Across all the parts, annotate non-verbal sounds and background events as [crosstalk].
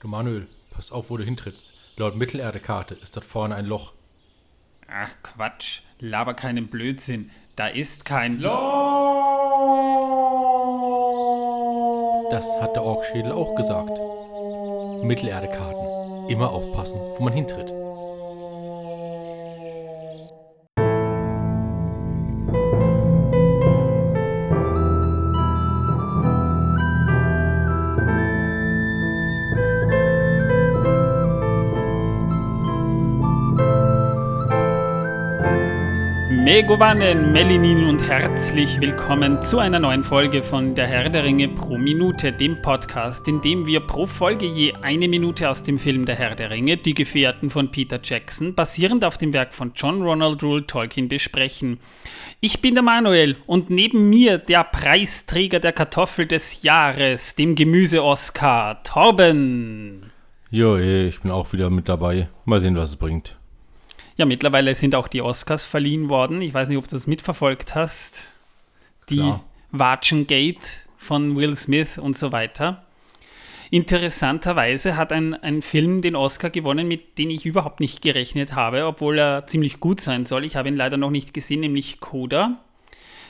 Du Manuel, pass auf, wo du hintrittst. Laut Mittelerde-Karte ist dort vorne ein Loch. Ach Quatsch, laber keinen Blödsinn. Da ist kein Loch. Das hat der Orkschädel auch gesagt. Mittelerde-Karten. Immer aufpassen, wo man hintritt. Megovanen, Melinin und herzlich willkommen zu einer neuen Folge von Der Herr der Ringe pro Minute, dem Podcast, in dem wir pro Folge je eine Minute aus dem Film Der Herr der Ringe, Die Gefährten von Peter Jackson, basierend auf dem Werk von John Ronald Rule Tolkien besprechen. Ich bin der Manuel und neben mir der Preisträger der Kartoffel des Jahres, dem Gemüse-Oscar, Torben. Jo, ich bin auch wieder mit dabei. Mal sehen, was es bringt. Ja, mittlerweile sind auch die Oscars verliehen worden. Ich weiß nicht, ob du das mitverfolgt hast. Die. Watchengate von Will Smith und so weiter. Interessanterweise hat ein, ein Film den Oscar gewonnen, mit dem ich überhaupt nicht gerechnet habe, obwohl er ziemlich gut sein soll. Ich habe ihn leider noch nicht gesehen, nämlich Coda.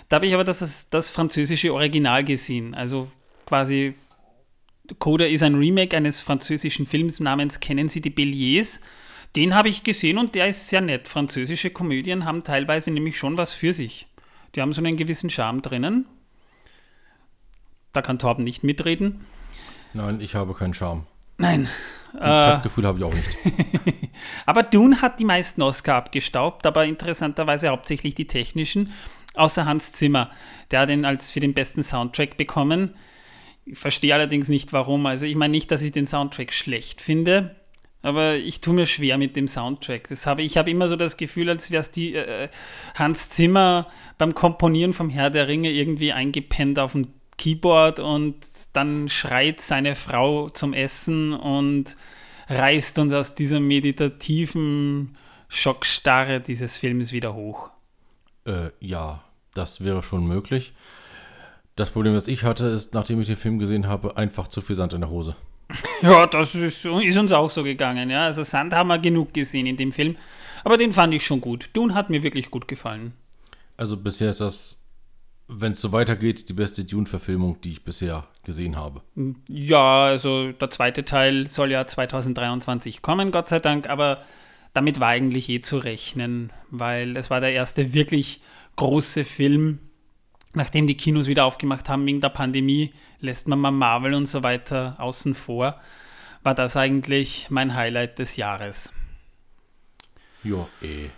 Da habe ich aber das, das französische Original gesehen. Also quasi Coda ist ein Remake eines französischen Films namens Kennen Sie die Béliers? Den habe ich gesehen und der ist sehr nett. Französische Komödien haben teilweise nämlich schon was für sich. Die haben so einen gewissen Charme drinnen. Da kann Torben nicht mitreden. Nein, ich habe keinen Charme. Nein. Ein Äh, Taktgefühl habe ich auch nicht. [laughs] aber Dune hat die meisten Oscar abgestaubt, aber interessanterweise hauptsächlich die technischen, außer Hans Zimmer. Der hat ihn als für den besten Soundtrack bekommen. Ich verstehe allerdings nicht warum. Also ich meine nicht, dass ich den Soundtrack schlecht finde, aber ich tue mir schwer mit dem Soundtrack. Das habe, ich habe immer so das Gefühl, als wäre es die äh, Hans Zimmer beim Komponieren vom Herr der Ringe irgendwie eingepennt auf dem Keyboard und dann schreit seine Frau zum Essen und reißt uns aus dieser meditativen Schockstarre dieses Films wieder hoch. äh, ja, das wäre schon möglich. Das Problem, das ich hatte, ist, nachdem ich den Film gesehen habe, einfach zu viel Sand in der Hose. Ja, das ist, ist uns auch so gegangen. Ja. Also Sand haben wir genug gesehen in dem Film. Aber den fand ich schon gut. Dune hat mir wirklich gut gefallen. Also bisher ist das, wenn es so weitergeht, die beste Dune-Verfilmung, die ich bisher gesehen habe. Ja, also der zweite Teil soll ja 2023 kommen, Gott sei Dank, aber damit war eigentlich eh zu rechnen, weil es war der erste wirklich große Film, nachdem die Kinos wieder aufgemacht haben wegen der Pandemie, lässt man mal Marvel und so weiter außen vor, war das eigentlich mein Highlight des Jahres. Ja, eh.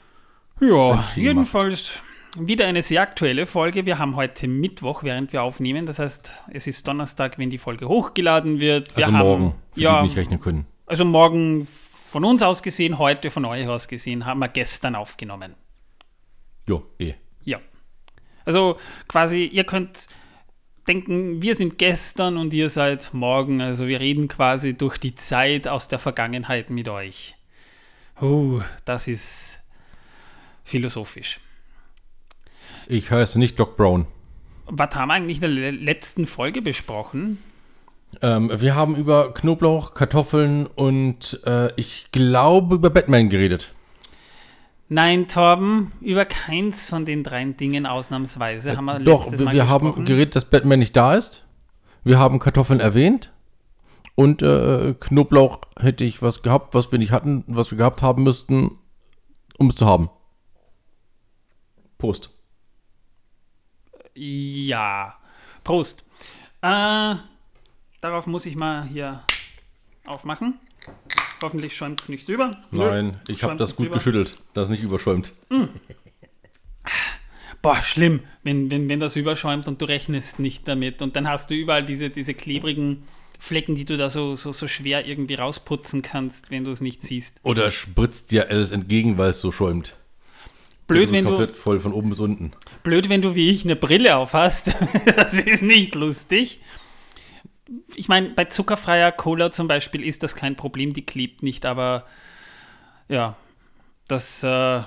Ja, jedenfalls wieder eine sehr aktuelle Folge. Wir haben heute Mittwoch, während wir aufnehmen. Das heißt, es ist Donnerstag, wenn die Folge hochgeladen wird. Wir Also haben, morgen, für ja, die nicht rechnen können. also morgen von uns aus gesehen, heute von euch aus gesehen, haben wir gestern aufgenommen. Jo, eh. Also quasi, ihr könnt denken, wir sind gestern und ihr seid morgen. Also wir reden quasi durch die Zeit aus der Vergangenheit mit euch. Uh, das ist philosophisch. Ich heiße nicht Doc Brown. Was haben wir eigentlich in der le- letzten Folge besprochen? Ähm, wir haben über Knoblauch, Kartoffeln und äh, ich glaube über Batman geredet. Nein, Torben, über keins von den drei Dingen ausnahmsweise haben wir Äh, Doch, wir, Mal wir haben geredet, dass Batman nicht da ist. Wir haben Kartoffeln erwähnt. Und äh, Knoblauch hätte ich was gehabt, was wir nicht hatten, was wir gehabt haben müssten, um es zu haben. Prost. Ja. Prost. Äh, darauf muss ich mal hier aufmachen. Hoffentlich schäumt es nicht über. Nein, ich habe das gut über. geschüttelt, dass es nicht überschäumt. Boah, schlimm, wenn, wenn, wenn das überschäumt und du rechnest nicht damit. Und dann hast du überall diese, diese klebrigen Flecken, die du da so, so, so schwer irgendwie rausputzen kannst, wenn du es nicht siehst. Oder spritzt dir alles entgegen, weil es so schäumt. Blöd, wenn du, voll von oben bis unten. blöd, wenn du wie ich eine Brille auf hast. [laughs] das ist nicht lustig. Ich meine, bei zuckerfreier Cola zum Beispiel ist das kein Problem, die klebt nicht, aber ja, das, äh,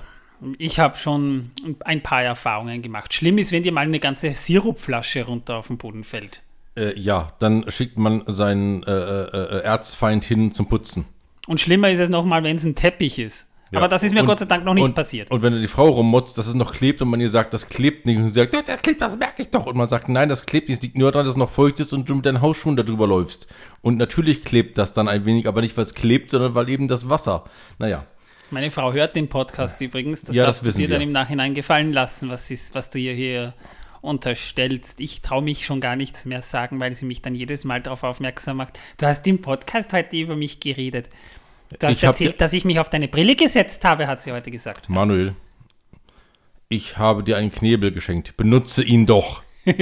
ich habe schon ein paar Erfahrungen gemacht. Schlimm ist, wenn dir mal eine ganze Sirupflasche runter auf den Boden fällt. Äh, ja, dann schickt man seinen äh, äh, äh, Erzfeind hin zum Putzen. Und schlimmer ist es nochmal, wenn es ein Teppich ist. Ja. Aber das ist mir Und- Gott sei Dank noch nicht und, passiert. Und wenn die Frau rummotzt, dass es noch klebt und man ihr sagt, das klebt nicht und sie sagt, "Ja, das klebt, das merke ich doch. Und man sagt, nein, das klebt nicht, es liegt nur daran, dass es noch feucht ist und du mit deinen Hausschuhen darüber läufst. Und natürlich klebt das dann ein wenig, aber nicht, weil es klebt, sondern weil eben das Wasser. Naja, Meine Frau hört den Podcast übrigens. Das Ja, darfst das du dir dann wir. im Nachhinein gefallen lassen, was, ist, was du ihr hier unterstellst. Ich traue mich schon gar nichts mehr sagen, weil sie mich dann jedes Mal darauf aufmerksam macht. Du hast im Podcast heute über mich geredet. Du hast Ich erzählt, dass ich mich auf deine Brille gesetzt habe, hat sie heute gesagt. Manuel, ich habe dir einen Knebel geschenkt. Benutze ihn doch. [laughs]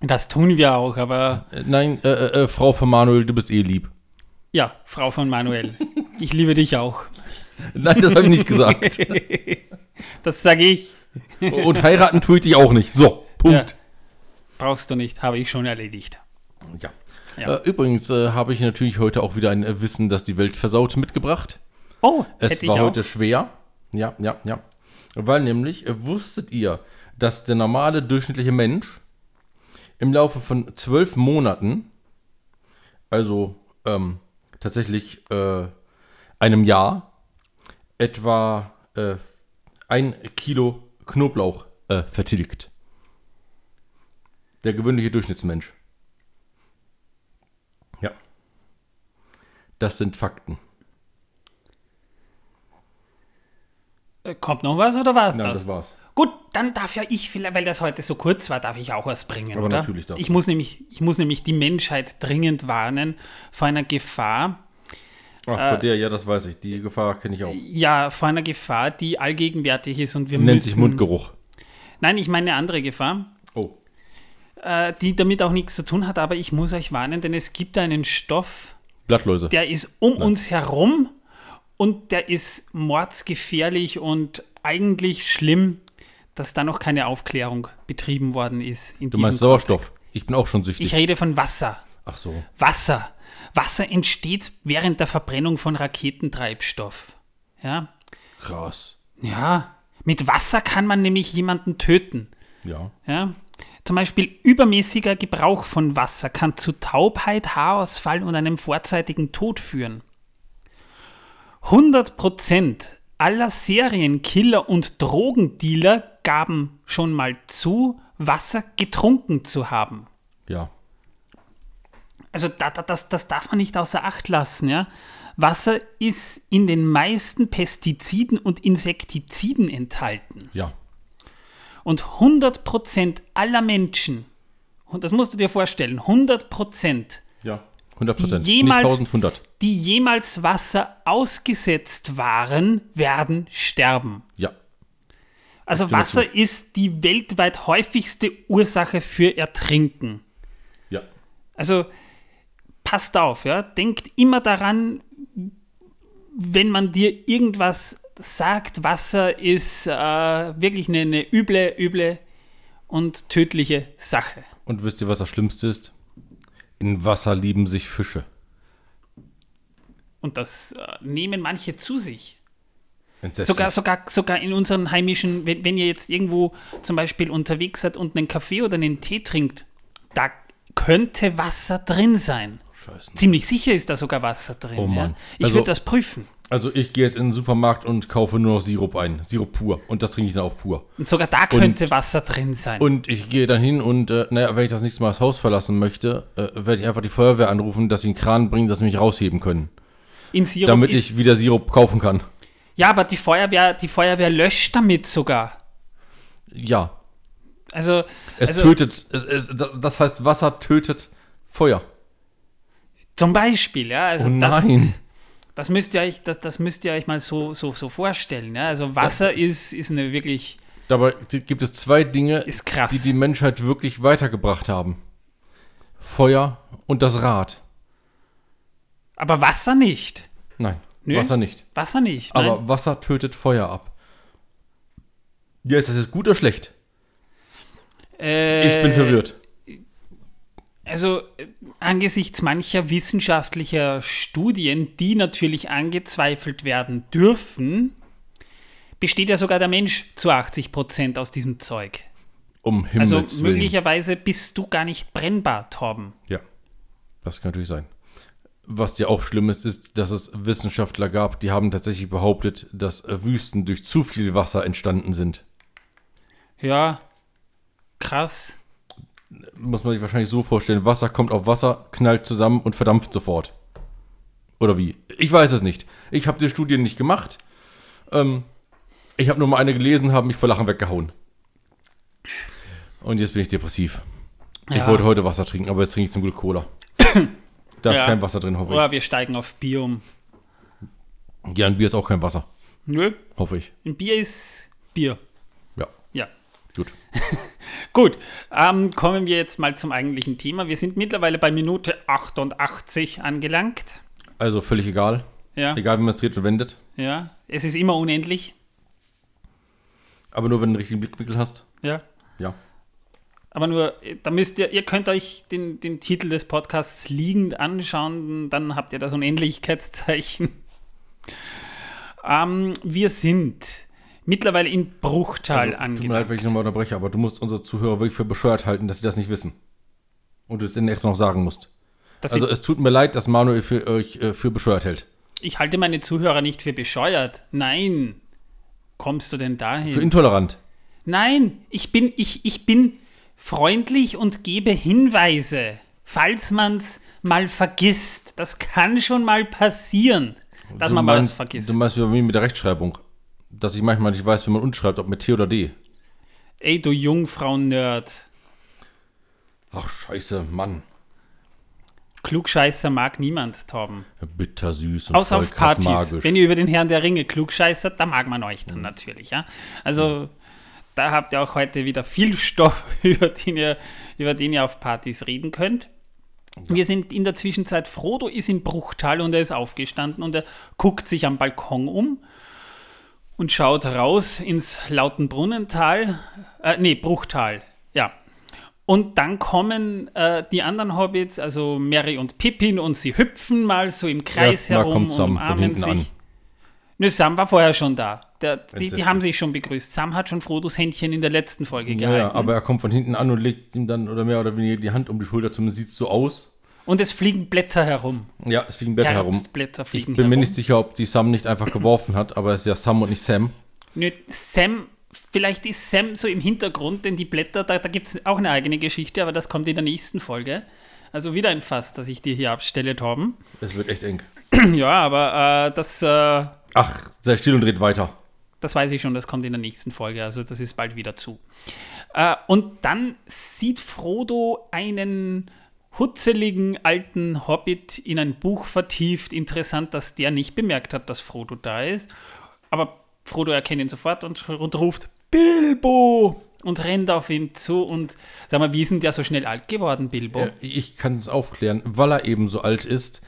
Das tun wir auch, aber Äh, Nein, äh, äh, äh, Frau von Manuel, du bist eh lieb. ja, Frau von Manuel, ich liebe dich auch. [laughs] Nein, das habe ich nicht gesagt. [laughs] Das sage ich. Und heiraten tue ich dich auch nicht. So, Punkt. Brauchst du nicht, habe ich schon erledigt. Ja. Ja. Äh, übrigens äh, habe ich natürlich heute auch wieder ein äh, Wissen, das die Welt versaut, mitgebracht. Oh, Es hätte war ich auch. heute schwer. Ja, ja, ja. Weil nämlich, äh, wusstet ihr, dass der normale durchschnittliche Mensch im Laufe von zwölf Monaten, also ähm, tatsächlich äh, einem Jahr, etwa ein Kilo Knoblauch vertilgt. Der gewöhnliche Durchschnittsmensch. Ja. Das sind Fakten. Äh, Kommt noch was oder war es Ja, das? das war's. Gut, dann darf ja ich vielleicht, weil das heute so kurz war, darf ich auch was bringen, Aber oder? natürlich darfst ich muss nämlich, ich muss nämlich die Menschheit dringend warnen vor einer Gefahr, Ach, vor der, ja, das weiß ich. Die Gefahr kenne ich auch. ja, vor einer Gefahr, die allgegenwärtig ist und wir Nennt müssen. sich Mundgeruch. Nein, ich meine eine andere Gefahr, Oh. äh, die damit auch nichts zu tun hat, aber ich muss euch warnen, denn es gibt einen Stoff, Blattläuse. der ist um uns herum und der ist mordsgefährlich und eigentlich schlimm, dass da noch keine Aufklärung betrieben worden ist. Du meinst Sauerstoff. Ich bin auch schon süchtig. Ich rede von Wasser. Ach so. Wasser. Wasser entsteht während der Verbrennung von Raketentreibstoff. Ja? Krass. Ja. Mit Wasser kann man nämlich jemanden töten. Ja. Ja? Zum Beispiel übermäßiger Gebrauch von Wasser kann zu Taubheit, Haarausfall und einem vorzeitigen Tod führen. 100% aller Serienkiller und Drogendealer gaben schon mal zu, Wasser getrunken zu haben. Ja. Also da, da, das, das darf man nicht außer Acht lassen. Ja? Wasser ist in den meisten Pestiziden und Insektiziden enthalten. Ja. Und 100% aller Menschen, und das musst du dir vorstellen, 100%, Ja. 100 Prozent. Die jemals- Nicht 1100. die jemals Wasser ausgesetzt waren, werden sterben. Ja. Also Wasser ist die weltweit häufigste Ursache für Ertrinken. Ja. Also passt auf, ja, denkt immer daran, wenn man dir irgendwas sagt, Wasser ist äh, wirklich eine, eine üble, üble und tödliche Sache. Und wisst ihr, was das Schlimmste ist? In Wasser lieben sich Fische. Und das äh, nehmen manche zu sich. Sogar, sogar, sogar in unseren heimischen, wenn, wenn ihr jetzt irgendwo zum Beispiel unterwegs seid und einen Kaffee oder einen Tee trinkt, da könnte Wasser drin sein. Scheiße. Ziemlich sicher ist da sogar Wasser drin. Oh Mann. Ja? Ich Also- würde das prüfen. Also ich gehe jetzt in den Supermarkt und kaufe nur noch Sirup ein. Sirup pur. Und das trinke ich dann auch pur. Und sogar da könnte Wasser drin sein. Und ich gehe dann hin und, äh, naja, wenn ich das nächste Mal das Haus verlassen möchte, äh, werde ich einfach die Feuerwehr anrufen, dass sie einen Kran bringen, dass sie mich rausheben können. in Sirup Damit ich wieder Sirup kaufen kann. Ja, aber die Feuerwehr, die Feuerwehr löscht damit sogar. Ja. Also, Es also tötet, es, es, das heißt, Wasser tötet Feuer. zum Beispiel, ja. Also Oh das, nein. Das müsst ihr euch, das, das müsst ihr euch mal so, so, so vorstellen. Ja? Also Wasser ist, ist eine wirklich, Dabei gibt es zwei Dinge, die die Menschheit wirklich weitergebracht haben. Feuer und das Rad. aber Wasser nicht. Nein, Nö. Wasser nicht. Wasser nicht. Nein. Aber Wasser tötet Feuer ab. Ja, ist das jetzt gut oder schlecht? Äh, Ich bin verwirrt. Also äh, angesichts mancher wissenschaftlicher Studien, die natürlich angezweifelt werden dürfen, besteht ja sogar der Mensch zu 80 Prozent aus diesem Zeug. Um Also Himmels Willen. möglicherweise bist du gar nicht brennbar, Torben. Ja, das kann natürlich sein. Was ja auch schlimm ist, ist, dass es Wissenschaftler gab, die haben tatsächlich behauptet, dass Wüsten durch zu viel Wasser entstanden sind. Ja, krass. Muss man sich wahrscheinlich so vorstellen, Wasser kommt auf Wasser, knallt zusammen und verdampft sofort. Oder wie? Ich weiß es nicht. Ich habe die Studien nicht gemacht. Ähm, ich habe nur mal eine gelesen, habe mich vor Lachen weggehauen. Und jetzt bin ich depressiv. Ich Ja. wollte heute Wasser trinken, aber jetzt trinke ich zum Glück Cola. Da ist Ja. kein Wasser drin, hoffe ich. Oder wir steigen auf Bier um. Ja, ein Bier ist auch kein Wasser, Nö, hoffe ich. ein Bier ist Bier. Gut. [laughs] Gut, ähm, kommen wir jetzt mal zum eigentlichen Thema. Wir sind mittlerweile bei Minute 88 angelangt. Also völlig egal. Ja, Egal, wie man es dreht und wendet. ja. Es ist immer unendlich. Aber nur, wenn du den richtigen Blickwinkel hast. Ja. Ja. Aber nur, da müsst ihr, ihr könnt euch den, den Titel des Podcasts liegend anschauen, dann habt ihr das Unendlichkeitszeichen. [laughs] Ähm, wir sind mittlerweile in Bruchtal Also, tut mir leid, wenn ich nochmal unterbreche, aber du musst unsere Zuhörer wirklich für bescheuert halten, dass sie das nicht wissen. Und du es denen extra noch sagen musst. Das Also es tut mir leid, dass Manuel für euch äh, für bescheuert hält. ich halte meine Zuhörer nicht für bescheuert. Nein. Kommst du denn dahin? Für intolerant. Nein, ich bin, ich, ich bin freundlich und gebe Hinweise, falls man es mal vergisst. Das kann schon mal passieren, dass Du man mal was meinst- vergisst. Du meinst wie bei mir mit der Rechtschreibung. Dass ich manchmal nicht weiß, wie man uns schreibt, ob mit T oder D. Ey, du Jungfrau-Nerd. Ach, scheiße, Mann. Klugscheißer mag niemand, Torben. Bittersüß und Außer auf Partys. magisch. Wenn ihr über den Herrn der Ringe klugscheißert, da mag man euch dann natürlich, ja. Also, da habt ihr auch heute wieder viel Stoff, [laughs] über den ihr, über den ihr auf Partys reden könnt. Wir sind in der Zwischenzeit, Frodo ist in Bruchtal und er ist aufgestanden und er guckt sich am Balkon um und schaut raus ins Lautenbrunnental, äh, nee, Bruchtal, ja. Und dann kommen äh, die anderen Hobbits, also Mary und Pippin, und sie hüpfen mal so im Kreis Erstmal herum kommt und Sam von umarmen hinten sich. an. Nö, Sam war vorher schon da. Der, die, die haben sich schon begrüßt. Sam hat schon Frodos Händchen in der letzten Folge gehalten. ja, aber er kommt von hinten an und legt ihm dann oder mehr oder weniger die Hand um die Schulter, zumindest sieht es so aus. Und es fliegen Blätter herum. Ja, es fliegen Blätter herum. Ich bin mir herum. nicht sicher, ob die Sam nicht einfach geworfen hat, aber es ist ja Sam und nicht Sam. Nö, Sam, vielleicht ist Sam so im Hintergrund, denn die Blätter, da, da gibt es auch eine eigene Geschichte, aber das kommt in der nächsten Folge. Also wieder ein Fass, das ich dir hier abstelle, Torben. Es wird echt eng. [clears throat] ja, aber äh, das, äh, Ach, sei still und dreht weiter. das weiß ich schon, das kommt in der nächsten Folge, also das ist bald wieder zu. Äh, und dann sieht Frodo einen hutzeligen alten Hobbit in ein Buch vertieft. Interessant, dass der nicht bemerkt hat, dass Frodo da ist. Aber Frodo erkennt ihn sofort und, und ruft Bilbo und rennt auf ihn zu und sag mal, wie ist denn der so schnell alt geworden, Bilbo? Äh, ich kann es aufklären, weil er eben so alt ist,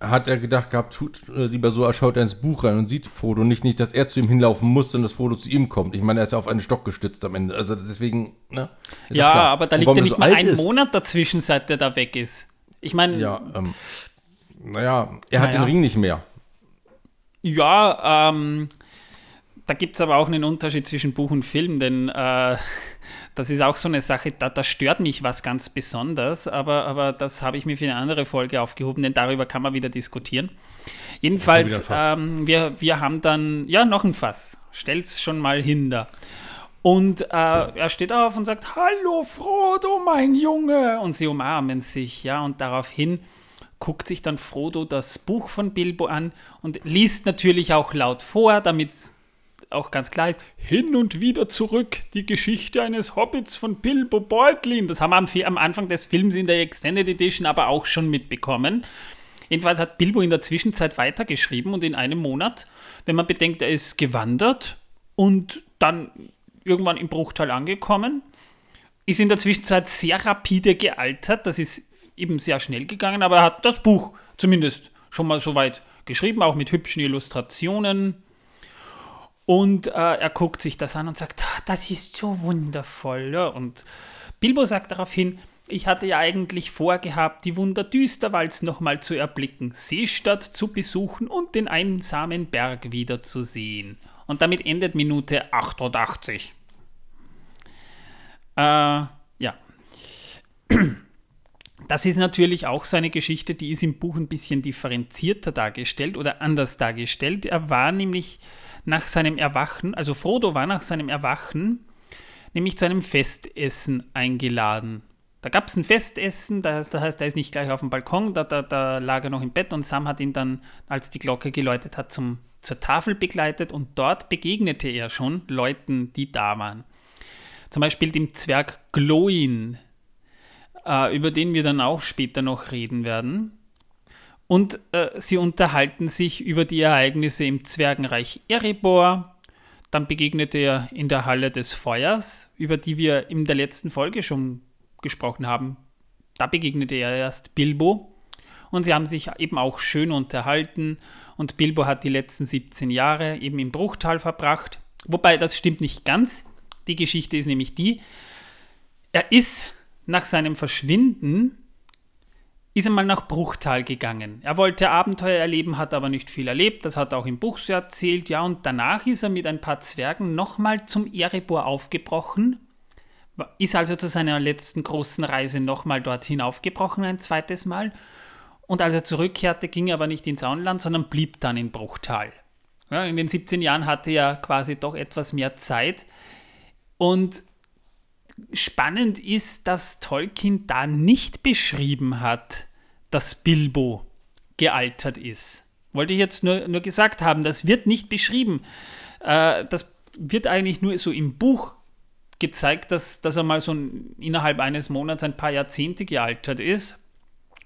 hat er gedacht gehabt, tut äh, lieber so, er schaut er ins Buch rein und sieht Frodo nicht, nicht, dass er zu ihm hinlaufen muss, sondern dass Frodo zu ihm kommt. Ich meine, er ist ja auf einen Stock gestützt am Ende. Also deswegen, ne? ja, aber da Und liegt ja er nicht so mal ein ist- Monat dazwischen, seit der da weg ist. Ich meine, Ja, ähm, naja, er hat Naja. den Ring nicht mehr. Ja, ähm, da gibt es aber auch einen Unterschied zwischen Buch und Film, denn äh, das ist auch so eine Sache, da, da stört mich was ganz besonders, aber, aber das habe ich mir für eine andere Folge aufgehoben, denn darüber kann man wieder diskutieren. Jedenfalls, ähm, wir, wir haben dann, ja, noch ein Fass, stell's schon mal hin da. Und äh, er steht auf und sagt, Hallo Frodo, mein Junge. Und sie umarmen sich, ja, und daraufhin guckt sich dann Frodo das Buch von Bilbo an und liest natürlich auch laut vor, damit auch ganz klar ist, hin und wieder zurück, die Geschichte eines Hobbits von Bilbo Beutlin. Das haben wir am, Anfang des Films in der Extended Edition aber auch schon mitbekommen. Jedenfalls hat Bilbo in der Zwischenzeit weitergeschrieben und in einem Monat, wenn man bedenkt, er ist gewandert und dann irgendwann im Bruchtal angekommen, ist in der Zwischenzeit sehr rapide gealtert. Das ist eben sehr schnell gegangen, aber er hat das Buch zumindest schon mal so weit geschrieben, auch mit hübschen Illustrationen. Und äh, er guckt sich das an und sagt, "Ah, das ist so wundervoll. Ja? Und Bilbo sagt daraufhin, ich hatte ja eigentlich vorgehabt, die Wunder Düsterwalds nochmal zu erblicken, Seestadt zu besuchen und den einsamen Berg wiederzusehen. Und damit endet Minute 88. Äh, ja. [clears throat] Das ist natürlich auch so eine Geschichte, die ist im Buch ein bisschen differenzierter dargestellt oder anders dargestellt. Er war nämlich nach seinem Erwachen, also Frodo war nach seinem Erwachen nämlich zu einem Festessen eingeladen. Da gab es ein Festessen, das, heißt, er ist nicht gleich auf dem Balkon, da, da, da, lag er noch im Bett und Sam hat ihn dann, als die Glocke geläutet hat, zum, zur Tafel begleitet und dort begegnete er schon Leuten, die da waren. Zum Beispiel dem Zwerg Gloin, äh, über den wir dann auch später noch reden werden. Und äh, sie unterhalten sich über die Ereignisse im Zwergenreich Erebor. Dann begegnete er in der Halle des Feuers, über die wir in der letzten Folge schon gesprochen haben. Da begegnete er erst Bilbo. Und sie haben sich eben auch schön unterhalten. Und Bilbo hat die letzten 17 Jahre eben im Bruchtal verbracht. Wobei das stimmt nicht ganz. Die Geschichte ist nämlich die, er ist nach seinem Verschwinden ist er mal nach Bruchtal gegangen. Er wollte Abenteuer erleben, hat aber nicht viel erlebt, das hat er auch im Buch so erzählt, ja, und danach ist er mit ein paar Zwergen nochmal zum Erebor aufgebrochen, ist also zu seiner letzten großen Reise nochmal dorthin aufgebrochen, ein zweites Mal, und als er zurückkehrte, ging er aber nicht ins Auenland, sondern blieb dann in Bruchtal. Ja, in den 17 Jahren hatte er quasi doch etwas mehr Zeit. Und spannend ist, dass Tolkien da nicht beschrieben hat, dass Bilbo gealtert ist. Wollte ich jetzt nur, nur gesagt haben, das wird nicht beschrieben. Äh, das wird eigentlich nur so im Buch gezeigt, dass, dass er mal so innerhalb eines Monats ein paar Jahrzehnte gealtert ist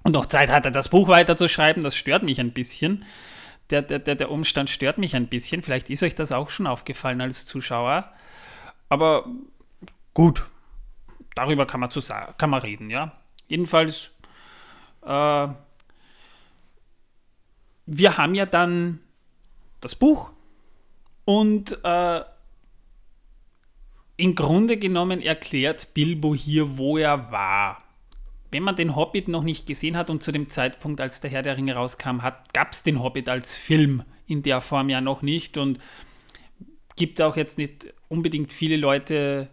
und noch Zeit hatte, das Buch weiterzuschreiben. Das stört mich ein bisschen. Der, der, der Umstand stört mich ein bisschen. Vielleicht ist euch das auch schon aufgefallen als Zuschauer. Aber gut, darüber kann man, zu, kann man reden, ja. Jedenfalls, äh, wir haben ja dann das Buch und äh, im Grunde genommen erklärt Bilbo hier, wo er war. Wenn man den Hobbit noch nicht gesehen hat und zu dem Zeitpunkt, als der Herr der Ringe rauskam, gab es den Hobbit als Film in der Form ja noch nicht und gibt auch jetzt nicht unbedingt viele Leute,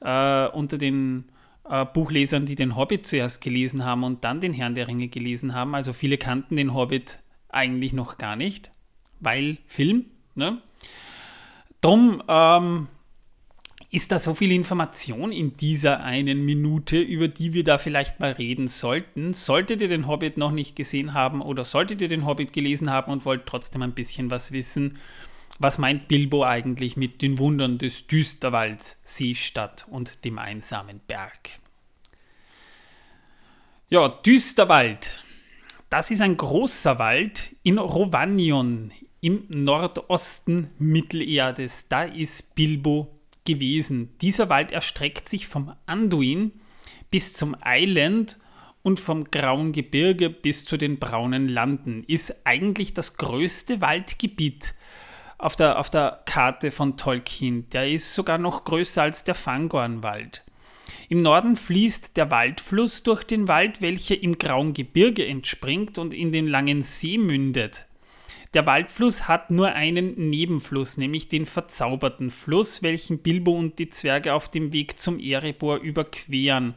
äh, unter den äh, Buchlesern, die den Hobbit zuerst gelesen haben und dann den Herrn der Ringe gelesen haben. Also viele kannten den Hobbit eigentlich noch gar nicht, weil Film. Ne? Drum ähm, ist da so viel Information in dieser einen Minute, über die wir da vielleicht mal reden sollten. Solltet ihr den Hobbit noch nicht gesehen haben oder solltet ihr den Hobbit gelesen haben und wollt trotzdem ein bisschen was wissen, was meint Bilbo eigentlich mit den Wundern des Düsterwalds, Seestadt und dem einsamen Berg? Ja, Düsterwald. Das ist ein großer Wald in Rovanion im Nordosten Mittelerdes. Da ist Bilbo gewesen. Dieser Wald erstreckt sich vom Anduin bis zum Island und vom Grauen Gebirge bis zu den Braunen Landen. Ist eigentlich das größte Waldgebiet auf der, auf der Karte von Tolkien. Der ist sogar noch größer als der Fangornwald. Im Norden fließt der Waldfluss durch den Wald, welcher im Grauen Gebirge entspringt und in den Langen See mündet. Der Waldfluss hat nur einen Nebenfluss, nämlich den verzauberten Fluss, welchen Bilbo und die Zwerge auf dem Weg zum Erebor überqueren.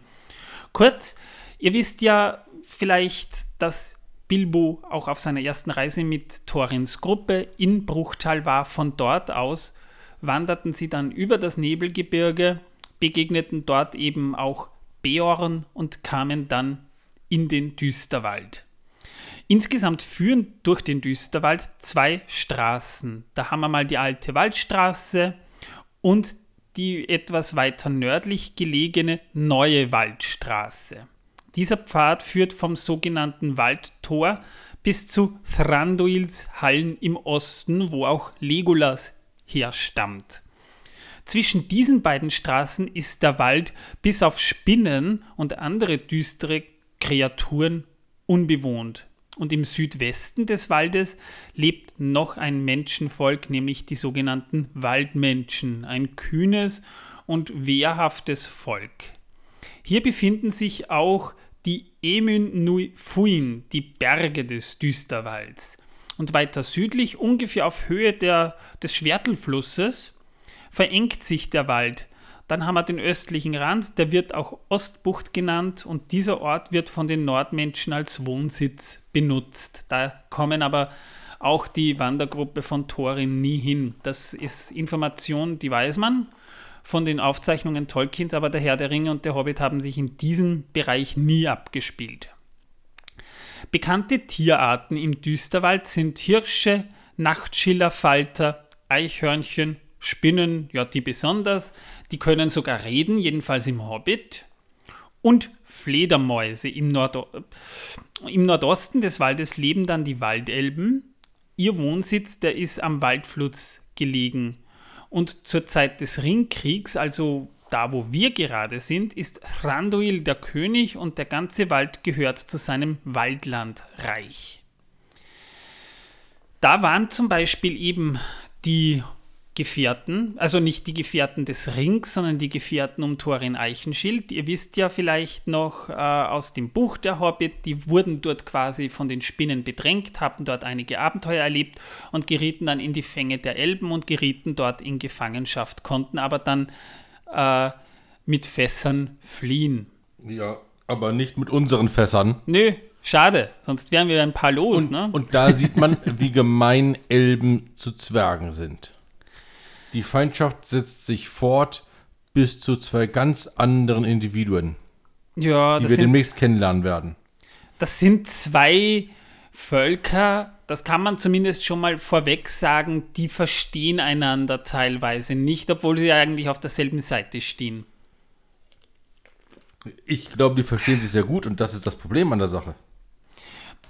Kurz, ihr wisst ja vielleicht, dass Bilbo auch auf seiner ersten Reise mit Thorins Gruppe in Bruchtal war. Von dort aus wanderten sie dann über das Nebelgebirge, begegneten dort eben auch Beorn und kamen dann in den Düsterwald. Insgesamt führen durch den Düsterwald zwei Straßen. Da haben wir mal die alte Waldstraße und die etwas weiter nördlich gelegene neue Waldstraße. Dieser Pfad führt vom sogenannten Waldtor bis zu Thranduils Hallen im Osten, wo auch Legolas herstammt. Zwischen diesen beiden Straßen ist der Wald bis auf Spinnen und andere düstere Kreaturen unbewohnt. Und im Südwesten des Waldes lebt noch ein Menschenvolk, nämlich die sogenannten Waldmenschen, ein kühnes und wehrhaftes Volk. Hier befinden sich auch die Emyn Nui Fuin, die Berge des Düsterwalds. Und weiter südlich, ungefähr auf Höhe der, des Schwertelflusses, verengt sich der Wald. Dann haben wir den östlichen Rand, der wird auch Ostbucht genannt und dieser Ort wird von den Nordmenschen als Wohnsitz benutzt. Da kommen aber auch die Wandergruppe von Thorin nie hin. Das ist Information, die weiß man von den Aufzeichnungen Tolkiens, aber der Herr der Ringe und der Hobbit haben sich in diesem Bereich nie abgespielt. Bekannte Tierarten im Düsterwald sind Hirsche, Nachtschillerfalter, Eichhörnchen, Spinnen, ja die besonders, die können sogar reden, jedenfalls im Hobbit. Und Fledermäuse. Im, Nord Im Nordosten des Waldes leben dann die Waldelben. Ihr Wohnsitz, der ist am Waldfluss gelegen. Und zur Zeit des Ringkriegs, also da wo wir gerade sind, ist Thranduil der König und der ganze Wald gehört zu seinem Waldlandreich. Da waren zum Beispiel eben die Gefährten, also nicht die Gefährten des Rings, sondern die Gefährten um Thorin Eichenschild. Ihr wisst ja vielleicht noch äh, aus dem Buch der Hobbit, die wurden dort quasi von den Spinnen bedrängt, haben dort einige Abenteuer erlebt und gerieten dann in die Fänge der Elben und gerieten dort in Gefangenschaft, konnten aber dann äh, mit Fässern fliehen. Ja, aber nicht mit unseren Fässern. Nö, schade, sonst wären wir ein paar los, und, ne? Und da sieht man, wie gemein Elben zu Zwergen sind. Die Feindschaft setzt sich fort bis zu zwei ganz anderen Individuen, ja, die wir sind, demnächst kennenlernen werden. Das sind zwei Völker, das kann man zumindest schon mal vorweg sagen, die verstehen einander teilweise nicht, obwohl sie eigentlich auf derselben Seite stehen. Ich glaube, die verstehen sich sehr gut und das ist das Problem an der Sache.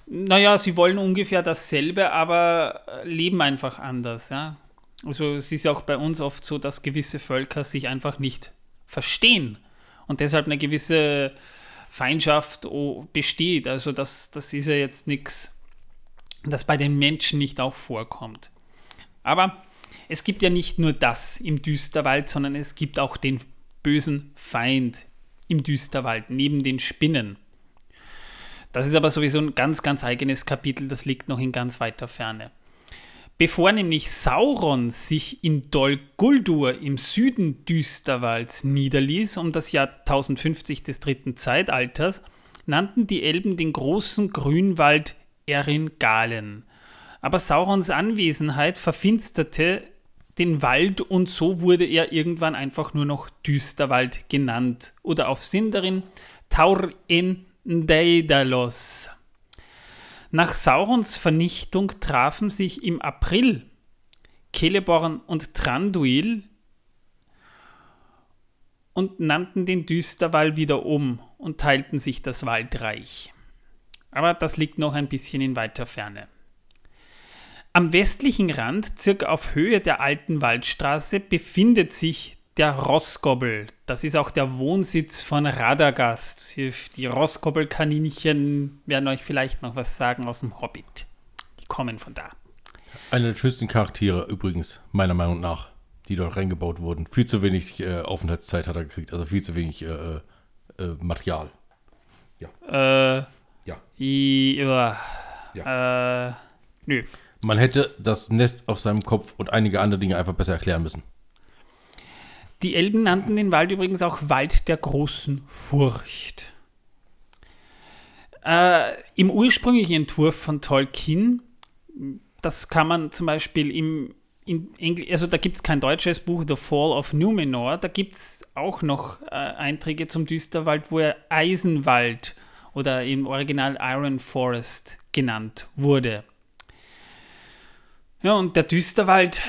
Naja, sie wollen ungefähr dasselbe, aber leben einfach anders, ja. Also es ist ja auch bei uns oft so, dass gewisse Völker sich einfach nicht verstehen und deshalb eine gewisse Feindschaft besteht. Also das, das ist ja jetzt nichts, das bei den Menschen nicht auch vorkommt. Aber es gibt ja nicht nur das im Düsterwald, sondern es gibt auch den bösen Feind im Düsterwald, neben den Spinnen. Das ist aber sowieso ein ganz, ganz eigenes Kapitel, das liegt noch in ganz weiter Ferne. Bevor nämlich Sauron sich in Dol Guldur im Süden Düsterwalds niederließ, um das Jahr 1050 des dritten Zeitalters, nannten die Elben den großen Grünwald Erin Galen. Aber Saurons Anwesenheit verfinsterte den Wald und so wurde er irgendwann einfach nur noch Düsterwald genannt oder auf Sindarin Taur in Daedalus. Nach Saurons Vernichtung trafen sich im April Celeborn und Tranduil und nannten den Düsterwall wieder um und teilten sich das Waldreich. Aber das liegt noch ein bisschen in weiter Ferne. Am westlichen Rand, circa auf Höhe der alten Waldstraße, befindet sich der Rossgobel. Das ist auch der Wohnsitz von Radagast. Die Rossgobel-Kaninchen werden euch vielleicht noch was sagen aus dem Hobbit. Die kommen von da. Eine der schönsten Charaktere übrigens, meiner Meinung nach, die dort reingebaut wurden. Viel zu wenig äh, Aufenthaltszeit hat er gekriegt, also viel zu wenig äh, äh, Material. Ja. Äh, ja. I, ja. Äh, nö. Man hätte das Nest auf seinem Kopf und einige andere Dinge einfach besser erklären müssen. Die Elben nannten den Wald übrigens auch Wald der großen Furcht. Äh, Im ursprünglichen Entwurf von Tolkien, das kann man zum Beispiel im Engl also da gibt es kein deutsches Buch, The Fall of Numenor, da gibt es auch noch äh, Einträge zum Düsterwald, wo er Eisenwald oder im Original Iron Forest genannt wurde. Ja, und der Düsterwald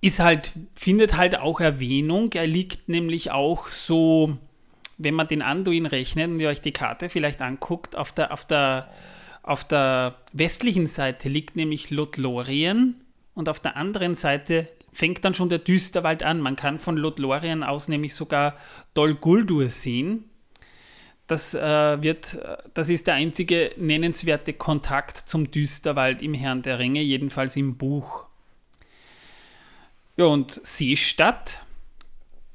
ist halt, findet halt auch Erwähnung. Er liegt nämlich auch so, wenn man den Anduin rechnet und ihr euch die Karte vielleicht anguckt, auf der, auf der, auf der westlichen Seite liegt nämlich Lothlorien und auf der anderen Seite fängt dann schon der Düsterwald an. Man kann von Lothlorien aus nämlich sogar Dol Guldur sehen. Das, äh, wird, das ist der einzige nennenswerte Kontakt zum Düsterwald im Herrn der Ringe, jedenfalls im Buch. Ja, und Seestadt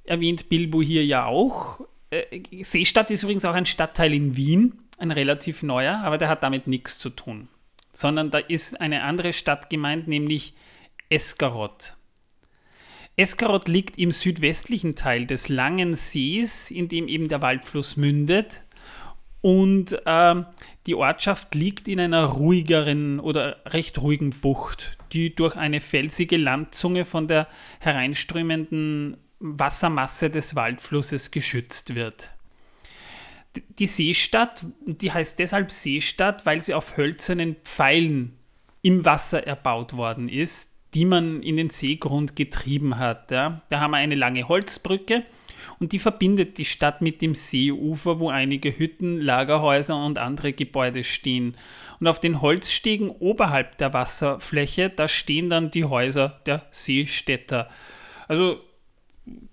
erwähnt Bilbo hier ja auch. Äh, Seestadt ist übrigens auch ein Stadtteil in Wien, ein relativ neuer, aber der hat damit nichts zu tun. Sondern da ist eine andere Stadt gemeint, nämlich Eskarot. Eskarot liegt im südwestlichen Teil des langen Sees, in dem eben der Waldfluss mündet. Und ähm, die Ortschaft liegt in einer ruhigeren oder recht ruhigen Bucht, die durch eine felsige Landzunge von der hereinströmenden Wassermasse des Waldflusses geschützt wird. Die Seestadt, die heißt deshalb Seestadt, weil sie auf hölzernen Pfeilen im Wasser erbaut worden ist, die man in den Seegrund getrieben hat. Ja. Da haben wir eine lange Holzbrücke und die verbindet die Stadt mit dem Seeufer, wo einige Hütten, Lagerhäuser und andere Gebäude stehen. Und auf den Holzstegen oberhalb der Wasserfläche, da stehen dann die Häuser der Seestädter. Also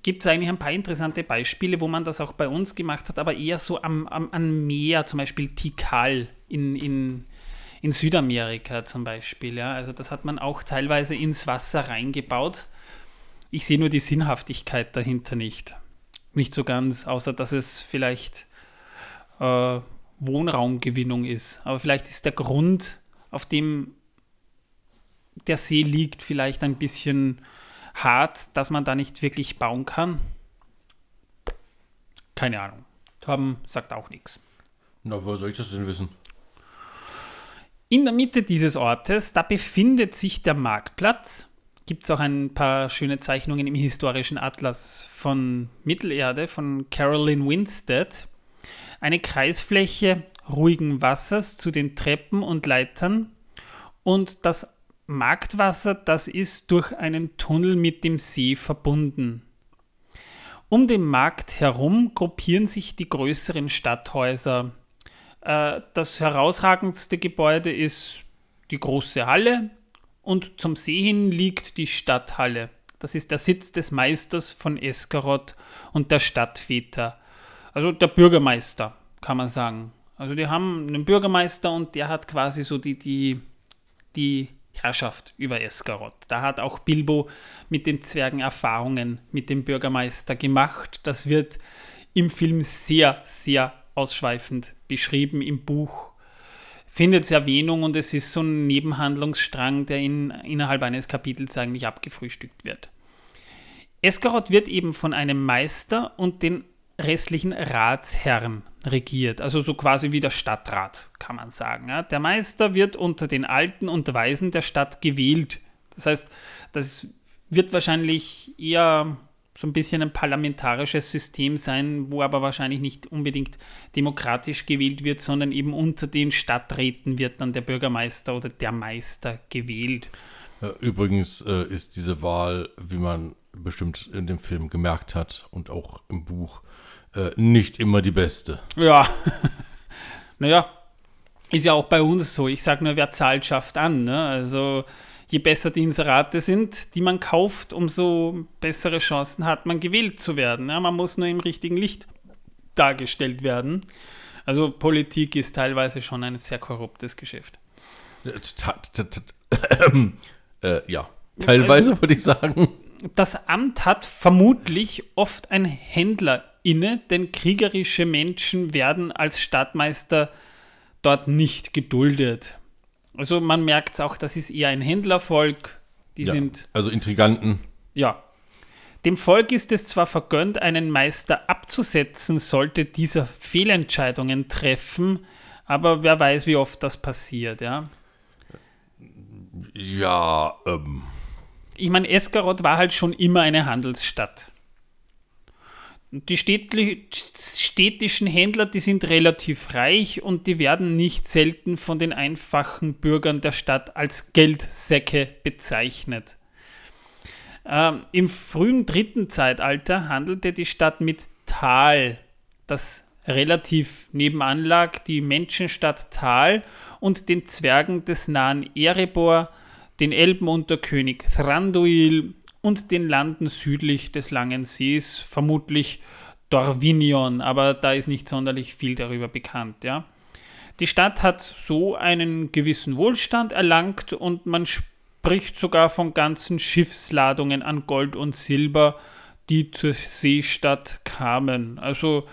gibt es eigentlich ein paar interessante Beispiele, wo man das auch bei uns gemacht hat, aber eher so am, am, am Meer, zum Beispiel Tikal in, in, in Südamerika zum Beispiel. Ja. Also das hat man auch teilweise ins Wasser reingebaut. Ich sehe nur die Sinnhaftigkeit dahinter nicht. Nicht so ganz, außer dass es vielleicht äh, Wohnraumgewinnung ist. Aber vielleicht ist der Grund, auf dem der See liegt, vielleicht ein bisschen hart, dass man da nicht wirklich bauen kann. Keine Ahnung. Torben sagt auch nichts. Na, woher soll ich das denn wissen? In der Mitte dieses Ortes, da befindet sich der Marktplatz. Gibt es auch ein paar schöne Zeichnungen im historischen Atlas von Mittelerde von Carolyn Winstead. Eine Kreisfläche ruhigen Wassers zu den Treppen und Leitern und das Marktwasser, das ist durch einen Tunnel mit dem See verbunden. Um den Markt herum gruppieren sich die größeren Stadthäuser. Äh, das herausragendste Gebäude ist die große Halle und zum See hin liegt die Stadthalle. Das ist der Sitz des Meisters von Eskarot und der Stadtväter. Also der Bürgermeister, kann man sagen. Also die haben einen Bürgermeister und der hat quasi so die, die, die Herrschaft über Eskarot. Da hat auch Bilbo mit den Zwergen Erfahrungen mit dem Bürgermeister gemacht. Das wird im Film sehr, sehr ausschweifend beschrieben im Buch. Findet es Erwähnung und es ist so ein Nebenhandlungsstrang, der in, innerhalb eines Kapitels eigentlich abgefrühstückt wird. Eskarot wird eben von einem Meister und den restlichen Ratsherren regiert, also so quasi wie der Stadtrat, kann man sagen. Der Meister wird unter den Alten und Weisen der Stadt gewählt. Das heißt, das wird wahrscheinlich eher so ein bisschen ein parlamentarisches System sein, wo aber wahrscheinlich nicht unbedingt demokratisch gewählt wird, sondern eben unter den Stadträten wird dann der Bürgermeister oder der Meister gewählt. Übrigens äh, ist diese Wahl, wie man bestimmt in dem Film gemerkt hat und auch im Buch, äh, nicht immer die beste. Ja. [laughs] naja, ist ja auch bei uns so. Ich sage nur, wer zahlt, schafft an. Ne? Also je besser die Inserate sind, die man kauft, umso bessere Chancen hat man gewählt zu werden. Ja? Man muss nur im richtigen Licht dargestellt werden. Also Politik ist teilweise schon ein sehr korruptes Geschäft. Äh, ja, teilweise also, würde ich sagen. Das Amt hat vermutlich oft ein Händler inne, denn kriegerische Menschen werden als Stadtmeister dort nicht geduldet. Also man merkt es auch, das ist eher ein Händlervolk. Die ja, sind. Also Intriganten. Ja. Dem Volk ist es zwar vergönnt, einen Meister abzusetzen, sollte dieser Fehlentscheidungen treffen, aber wer weiß, wie oft das passiert, ja. Ja, ähm. Ich meine, Eskarot war halt schon immer eine Handelsstadt. Die städtischen Händler, die sind relativ reich und die werden nicht selten von den einfachen Bürgern der Stadt als Geldsäcke bezeichnet. Ähm, Im frühen dritten Zeitalter handelte die Stadt mit Tal, das relativ nebenan lag, die Menschenstadt Tal und den Zwergen des nahen Erebor, den Elben unter König Thranduil und den Landen südlich des Langen Sees, vermutlich Dorvinion, aber da ist nicht sonderlich viel darüber bekannt. Ja. Die Stadt hat so einen gewissen Wohlstand erlangt und man spricht sogar von ganzen Schiffsladungen an Gold und Silber, die zur Seestadt kamen. Also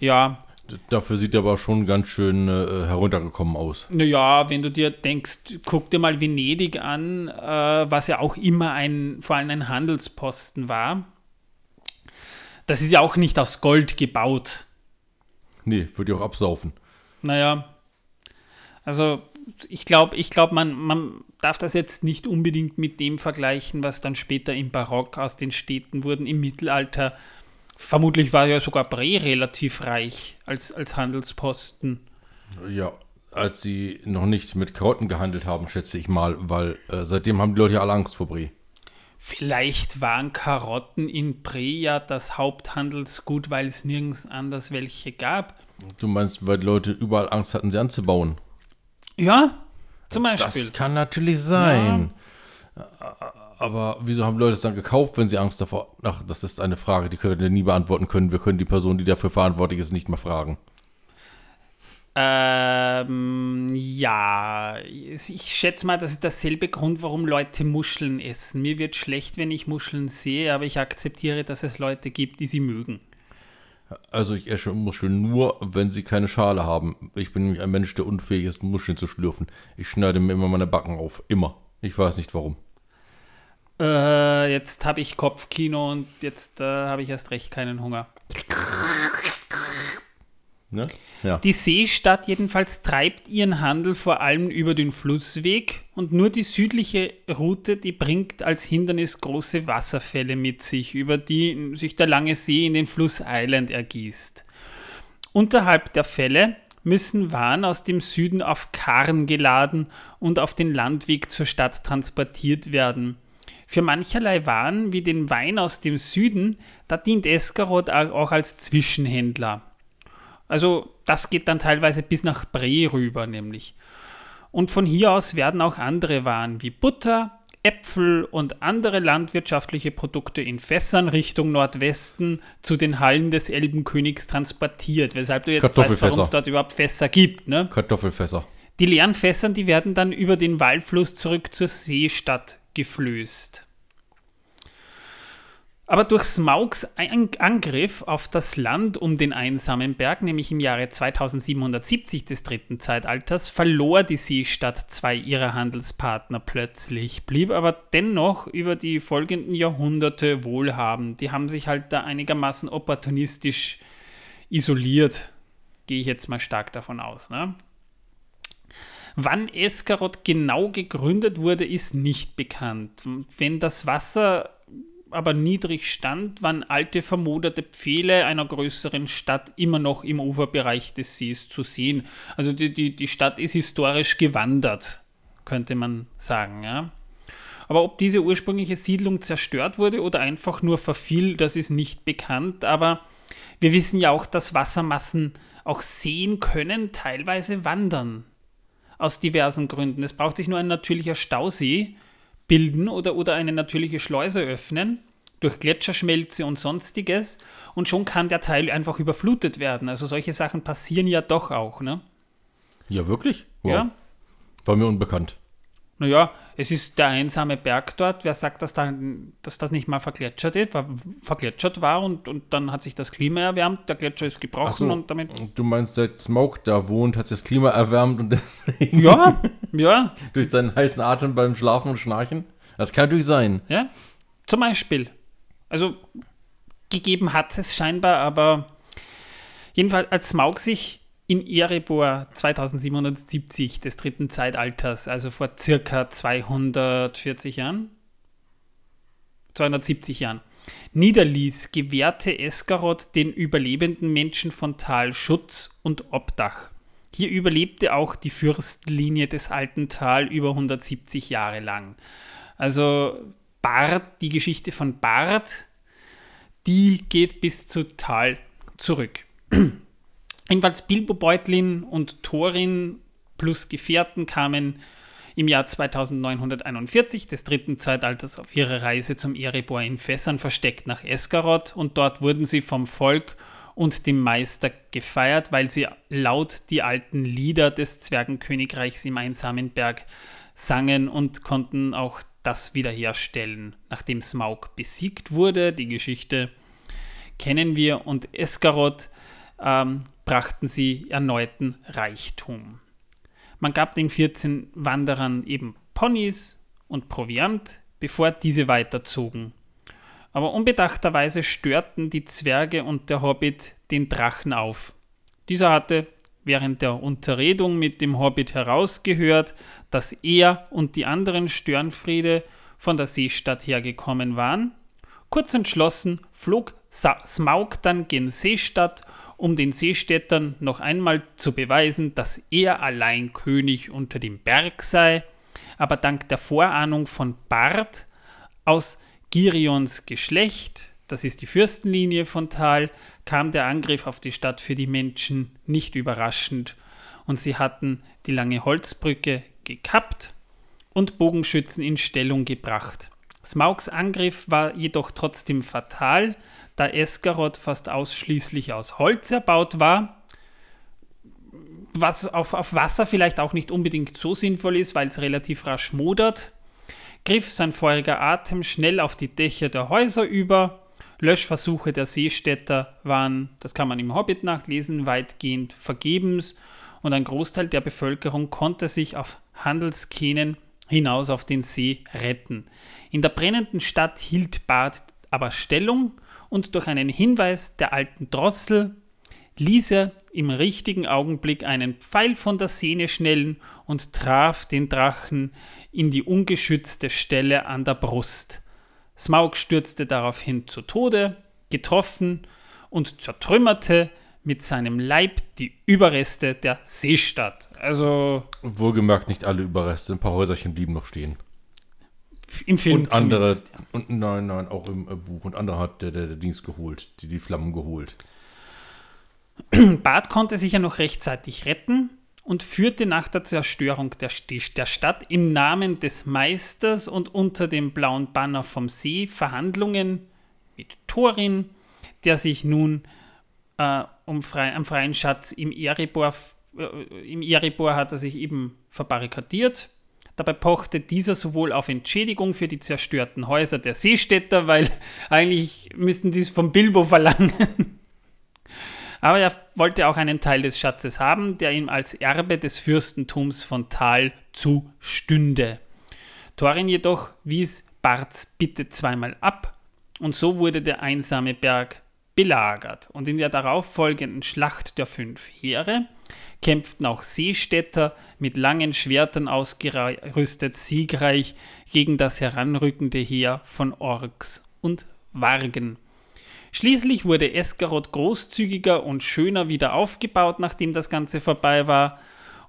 ja. Dafür sieht er aber schon ganz schön äh, heruntergekommen aus. Naja, wenn du dir denkst, guck dir mal Venedig an, äh, was ja auch immer ein, vor allem ein Handelsposten war. Das ist ja auch nicht aus Gold gebaut. Nee, würde ich auch absaufen. Naja, also ich glaube, ich glaub, man, man darf das jetzt nicht unbedingt mit dem vergleichen, was dann später im Barock aus den Städten wurden, im Mittelalter. Vermutlich war ja sogar Bre relativ reich als, als Handelsposten. Ja, als sie noch nicht mit Karotten gehandelt haben, schätze ich mal, weil äh, seitdem haben die Leute ja alle Angst vor Bre. Vielleicht waren Karotten in Bre ja das Haupthandelsgut, weil es nirgends anders welche gab. Du meinst, weil die Leute überall Angst hatten, sie anzubauen? Ja, zum Beispiel. Das kann natürlich sein. Aber wieso haben Leute es dann gekauft, wenn sie Angst davor? Ach, das ist eine Frage, die können wir nie beantworten können. Wir können die Person, die dafür verantwortlich ist, nicht mehr fragen. Ähm, ja, ich schätze mal, das ist derselbe Grund, warum Leute Muscheln essen. Mir wird schlecht, wenn ich Muscheln sehe, aber ich akzeptiere, dass es Leute gibt, die sie mögen. Also ich esse Muscheln nur, wenn sie keine Schale haben. Ich bin nämlich ein Mensch, der unfähig ist, Muscheln zu schlürfen. Ich schneide mir immer meine Backen auf. Immer. Ich weiß nicht warum. Äh, jetzt habe ich Kopfkino und jetzt äh, habe ich erst recht keinen Hunger. Ne? Ja. Die Seestadt jedenfalls treibt ihren Handel vor allem über den Flussweg und nur die südliche Route, die bringt als Hindernis große Wasserfälle mit sich, über die sich der lange See in den Fluss Island ergießt. Unterhalb der Fälle müssen Waren aus dem Süden auf Karren geladen und auf den Landweg zur Stadt transportiert werden. Für mancherlei Waren, wie den Wein aus dem Süden, da dient Eskarot auch als Zwischenhändler. Also das geht dann teilweise bis nach Bre rüber nämlich. Und von hier aus werden auch andere Waren wie Butter, Äpfel und andere landwirtschaftliche Produkte in Fässern Richtung Nordwesten zu den Hallen des Elbenkönigs transportiert, weshalb du jetzt weißt, warum es dort überhaupt Fässer gibt. Ne? Kartoffelfässer. Die leeren Fässern, die werden dann über den Waldfluss zurück zur Seestadt geflößt. Aber durch Smaugs Angriff auf das Land um den einsamen Berg, nämlich im Jahre 2770 des dritten Zeitalters, verlor die Seestadt zwei ihrer Handelspartner plötzlich, blieb aber dennoch über die folgenden Jahrhunderte wohlhabend. Die haben sich halt da einigermaßen opportunistisch isoliert, gehe ich jetzt mal stark davon aus. Ne? Wann Eskarot genau gegründet wurde, ist nicht bekannt. Wenn das Wasser aber niedrig stand, waren alte vermoderte Pfähle einer größeren Stadt immer noch im Uferbereich des Sees zu sehen. Also die, die, die Stadt ist historisch gewandert, könnte man sagen. Ja. Aber ob diese ursprüngliche Siedlung zerstört wurde oder einfach nur verfiel, das ist nicht bekannt. Aber wir wissen ja auch, dass Wassermassen auch sehen können, teilweise wandern. Aus diversen Gründen. Es braucht sich nur ein natürlicher Stausee bilden oder, oder eine natürliche Schleuse öffnen durch Gletscherschmelze und sonstiges und schon kann der Teil einfach überflutet werden. Also solche Sachen passieren ja doch auch, ne? Ja, wirklich? Wow. Ja. War mir unbekannt. Naja, es ist der einsame Berg dort. Wer sagt, dass, da, dass das nicht mal vergletschert, ist, war, vergletschert war und, und dann hat sich das Klima erwärmt, der Gletscher ist gebrochen so, und damit. Du meinst, seit Smoke da wohnt, hat sich das Klima erwärmt und Ja, [laughs] ja. durch seinen heißen Atem beim Schlafen und Schnarchen? Das kann natürlich sein. Ja, zum Beispiel. Also gegeben hat es scheinbar, aber jedenfalls als Smaug sich in Erebor 2770 des dritten Zeitalters, also vor circa 240 Jahren, 270 Jahren, niederließ, gewährte Eskarot den überlebenden Menschen von Tal Schutz und Obdach. Hier überlebte auch die Fürstlinie des alten Tal über 170 Jahre lang. Also Bart, die Geschichte von Bart, die geht bis zu Tal zurück. [clears throat] Jedenfalls Bilbo Beutlin und Thorin plus Gefährten kamen im Jahr 2941 des dritten Zeitalters auf ihre Reise zum Erebor in Fässern versteckt nach Eskarot und dort wurden sie vom Volk und dem Meister gefeiert, weil sie laut die alten Lieder des Zwergenkönigreichs im einsamen Berg sangen und konnten auch das wiederherstellen, nachdem Smaug besiegt wurde. Die Geschichte kennen wir und Eskarot ähm, brachten sie erneuten Reichtum. Man gab den 14 Wanderern eben Ponys und Proviant, bevor diese weiterzogen. Aber unbedachterweise störten die Zwerge und der Hobbit den Drachen auf. Dieser hatte während der Unterredung mit dem Hobbit herausgehört, dass er und die anderen Störenfriede von der Seestadt hergekommen waren. Kurz entschlossen flog Smaug dann gen Seestadt, um den Seestädtern noch einmal zu beweisen, dass er allein König unter dem Berg sei. Aber dank der Vorahnung von Bart aus Girions Geschlecht, das ist die Fürstenlinie von Tal, kam der Angriff auf die Stadt für die Menschen nicht überraschend und sie hatten die lange Holzbrücke gekappt und Bogenschützen in Stellung gebracht. Smaugs Angriff war jedoch trotzdem fatal, da Esgaroth fast ausschließlich aus Holz erbaut war, was auf, auf Wasser vielleicht auch nicht unbedingt so sinnvoll ist, weil es relativ rasch modert griff sein feuriger Atem schnell auf die Dächer der Häuser über. Löschversuche der Seestädter waren, das kann man im Hobbit nachlesen, weitgehend vergebens und ein Großteil der Bevölkerung konnte sich auf Handelskähnen hinaus auf den See retten. In der brennenden Stadt hielt Bart aber Stellung und durch einen Hinweis der alten Drossel ließ er im richtigen Augenblick einen Pfeil von der Sehne schnellen und traf den Drachen in die ungeschützte Stelle an der Brust. Smaug stürzte daraufhin zu Tode, getroffen und zertrümmerte mit seinem Leib die Überreste der Seestadt. Also. Wohlgemerkt nicht alle Überreste, ein paar Häuserchen blieben noch stehen. Im Film. Und andere, ja. und nein, nein, auch im äh, Buch. Und andere hat der, der, der Dienst geholt, die, die Flammen geholt. [clears throat] Bart konnte sich ja noch rechtzeitig retten und führte nach der Zerstörung der, der Stadt im Namen des Meisters und unter dem blauen Banner vom See Verhandlungen mit Thorin, der sich nun äh, um frei, am freien Schatz im Erebor, äh, im Erebor hat er sich eben verbarrikadiert. Dabei pochte dieser sowohl auf Entschädigung für die zerstörten Häuser der Seestädter, weil eigentlich müssten sie es vom Bilbo verlangen, aber er wollte auch einen Teil des Schatzes haben, der ihm als Erbe des Fürstentums von Tal zustünde. Thorin jedoch wies Barts Bitte zweimal ab und so wurde der einsame Berg belagert. Und in der darauffolgenden Schlacht der fünf Heere kämpften auch Seestädter mit langen Schwertern ausgerüstet siegreich gegen das heranrückende Heer von Orks und Wargen. Schließlich wurde Esgaroth großzügiger und schöner wieder aufgebaut, nachdem das Ganze vorbei war.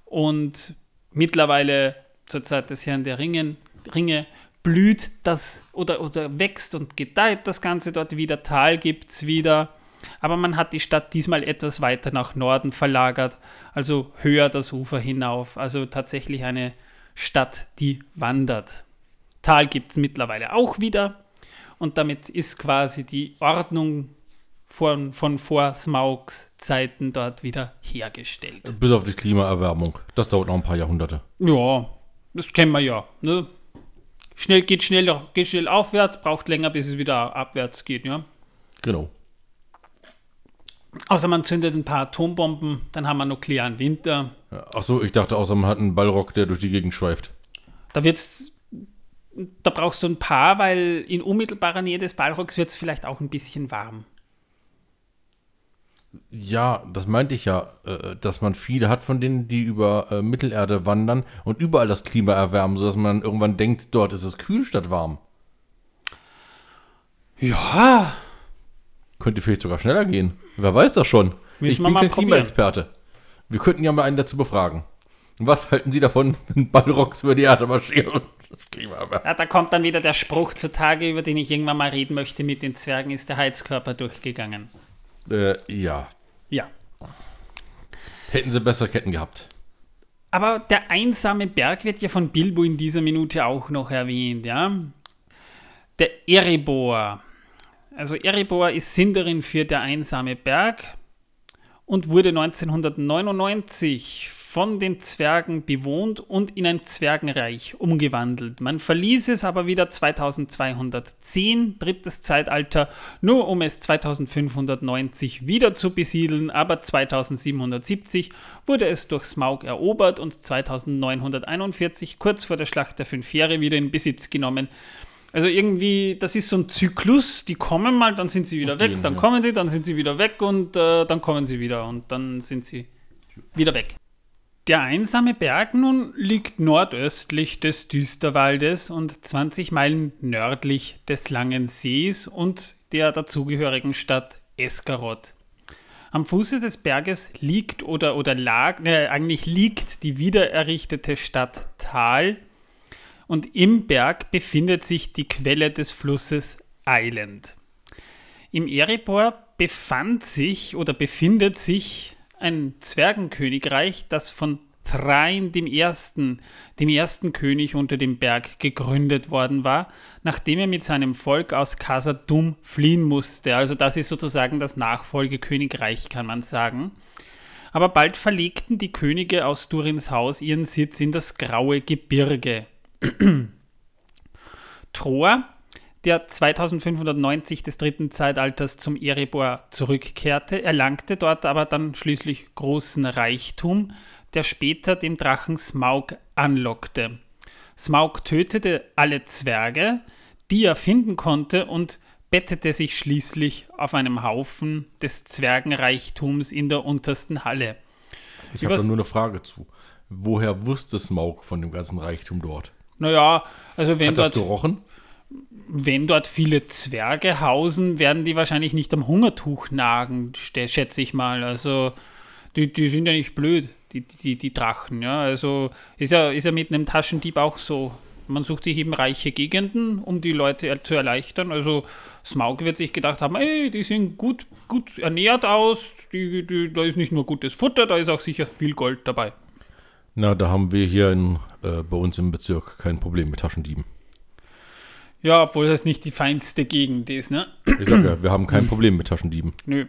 Und mittlerweile zur Zeit des Herrn der Ringen, Ringe blüht das oder, oder wächst und gedeiht das Ganze dort wieder. Tal gibt es wieder. Aber man hat die Stadt diesmal etwas weiter nach Norden verlagert, also höher das Ufer hinauf. Also tatsächlich eine Stadt, die wandert. Tal gibt es mittlerweile auch wieder und damit ist quasi die Ordnung von, von vor Smaugs Zeiten dort wieder hergestellt. Bis auf die Klimaerwärmung. Das dauert noch ein paar Jahrhunderte. Ja, das kennen wir ja. Ne? Schnell geht schnell, geht schnell aufwärts, braucht länger, bis es wieder abwärts geht, ja. Genau. Außer man zündet ein paar Atombomben, dann haben wir nuklearen Winter. Achso, ich dachte, außer man hat einen Ballrock, der durch die Gegend schweift. Da wird es da brauchst du ein paar, weil in unmittelbarer Nähe des Ballrocks wird es vielleicht auch ein bisschen warm. Ja, das meinte ich ja, äh, dass man viele hat von denen, die über äh, Mittelerde wandern und überall das Klima erwärmen, sodass man irgendwann denkt, dort ist es kühl statt warm. Ja. Könnte vielleicht sogar schneller gehen. Wer weiß das schon. Müssen ich wir bin mal kein. Klimaexperte. Wir könnten ja mal einen dazu befragen. Was halten Sie davon, wenn Ballrocks über die Erde marschieren und das Klima erwärmen? Ja, da kommt dann wieder der Spruch zutage, über den ich irgendwann mal reden möchte. Mit den Zwergen ist der Heizkörper durchgegangen. Äh, ja. Ja. Hätten sie besser Ketten gehabt. Aber der einsame Berg wird ja von Bilbo in dieser Minute auch noch erwähnt, ja. Der Erebor. Also Erebor ist Sinderin für der einsame Berg und wurde 1999 von den Zwergen bewohnt und in ein Zwergenreich umgewandelt. Man verließ es aber wieder 2210, drittes Zeitalter, nur um es 2590 wieder zu besiedeln, aber 2770 wurde es durch Smaug erobert und 2941, kurz vor der Schlacht der Fünf Heere, wieder in Besitz genommen. Also irgendwie, das ist so ein Zyklus, die kommen mal, dann sind sie wieder Okay, weg, dann ja. kommen sie, dann sind sie wieder weg und äh, dann kommen sie wieder und dann sind sie wieder weg. Der einsame Berg nun liegt nordöstlich des Düsterwaldes und 20 Meilen nördlich des Langen Sees und der dazugehörigen Stadt Eskarot. Am Fuße des Berges liegt oder, oder lag, ne, eigentlich liegt die wiedererrichtete Stadt Tal und im Berg befindet sich die Quelle des Flusses Island. Im Erebor befand sich oder befindet sich ein Zwergenkönigreich, das von Thrain dem Ersten, dem ersten König unter dem Berg, gegründet worden war, nachdem er mit seinem Volk aus Khazad-dûm fliehen musste. Also das ist sozusagen das Nachfolgekönigreich, kann man sagen. Aber bald verlegten die Könige aus Durins Haus ihren Sitz in das graue Gebirge. Troer, der 2590 des dritten Zeitalters zum Erebor zurückkehrte, erlangte dort aber dann schließlich großen Reichtum, der später dem Drachen Smaug anlockte. Smaug tötete alle Zwerge, die er finden konnte, und bettete sich schließlich auf einem Haufen des Zwergenreichtums in der untersten Halle. Ich habe da nur eine Frage zu. Woher wusste Smaug von dem ganzen Reichtum dort? Naja, also wenn Hat das dort, gerochen? wenn dort viele Zwerge hausen, werden die wahrscheinlich nicht am Hungertuch nagen, schätze ich mal. Also die, die sind ja nicht blöd, die, die, die Drachen. Ja? Also ist ja, ist ja mit einem Taschendieb auch so. Man sucht sich eben reiche Gegenden, um die Leute zu erleichtern. Also Smaug wird sich gedacht haben, ey, die sehen gut, gut ernährt aus, die, die, da ist nicht nur gutes Futter, da ist auch sicher viel Gold dabei. Na, da haben wir hier in, äh, bei uns im Bezirk kein Problem mit Taschendieben. Ja, obwohl das nicht die feinste Gegend ist, ne? Ich sag ja, wir haben kein Problem mit Taschendieben. [clears throat] Nö.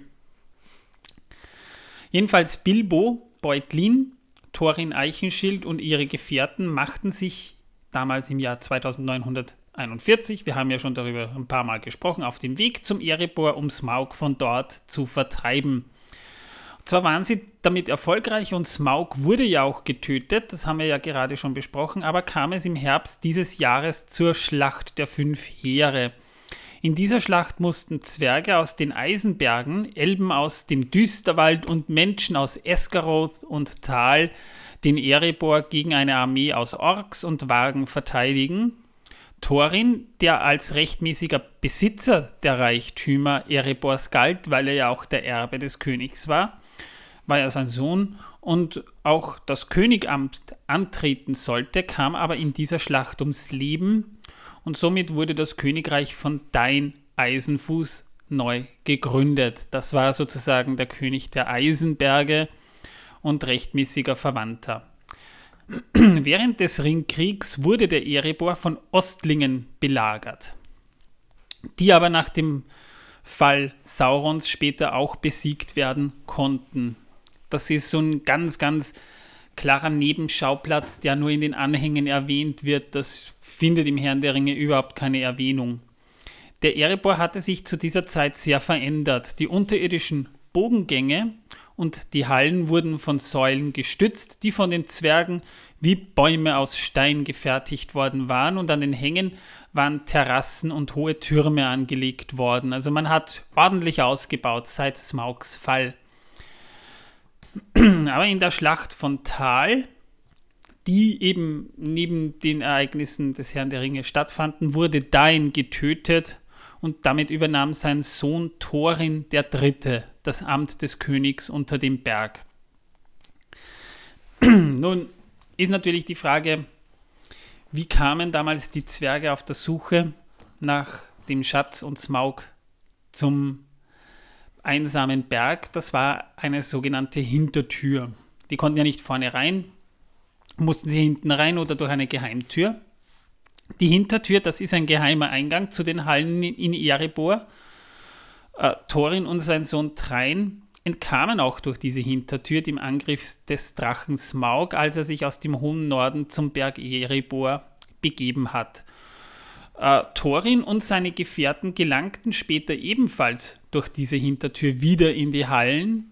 Jedenfalls Bilbo, Beutlin, Thorin Eichenschild und ihre Gefährten machten sich damals im Jahr 2941, wir haben ja schon darüber ein paar Mal gesprochen, auf den Weg zum Erebor, um Smaug von dort zu vertreiben. Zwar waren sie damit erfolgreich und Smaug wurde ja auch getötet, das haben wir ja gerade schon besprochen, aber kam es im Herbst dieses Jahres zur Schlacht der fünf Heere. In dieser Schlacht mussten Zwerge aus den Eisenbergen, Elben aus dem Düsterwald und Menschen aus Esgaroth und Tal den Erebor gegen eine Armee aus Orks und Wagen verteidigen. Thorin, der als rechtmäßiger Besitzer der Reichtümer Erebors galt, weil er ja auch der Erbe des Königs war, war er sein Sohn und auch das Königamt antreten sollte, kam aber in dieser Schlacht ums Leben und somit wurde das Königreich von Dain Eisenfuß neu gegründet. Das war sozusagen der König der Eisenberge und rechtmäßiger Verwandter. [clears throat] Während des Ringkriegs wurde der Erebor von Ostlingen belagert, die aber nach dem Fall Saurons später auch besiegt werden konnten. Das ist so ein ganz, ganz klarer Nebenschauplatz, der nur in den Anhängen erwähnt wird. Das findet im Herrn der Ringe überhaupt keine Erwähnung. Der Erebor hatte sich zu dieser Zeit sehr verändert. Die unterirdischen Bogengänge und die Hallen wurden von Säulen gestützt, die von den Zwergen wie Bäume aus Stein gefertigt worden waren und an den Hängen waren Terrassen und hohe Türme angelegt worden. Also man hat ordentlich ausgebaut seit Smaugs Fall. [clears throat] Aber in der Schlacht von Tal, die eben neben den Ereignissen des Herrn der Ringe stattfanden, wurde Dain getötet und damit übernahm sein Sohn Thorin der Dritte das Amt des Königs unter dem Berg. [clears throat] Nun ist natürlich die Frage, wie kamen damals die Zwerge auf der Suche nach dem Schatz und Smaug zum einsamen Berg? Das war eine sogenannte Hintertür. Die konnten ja nicht vorne rein, mussten sie hinten rein oder durch eine Geheimtür. Die Hintertür, das ist ein geheimer Eingang zu den Hallen in Erebor. Äh, Thorin und sein Sohn Trein entkamen auch durch diese Hintertür dem Angriff des Drachen Smaug, als er sich aus dem hohen Norden zum Berg Erebor begeben hat. Äh, Thorin und seine Gefährten gelangten später ebenfalls durch diese Hintertür wieder in die Hallen.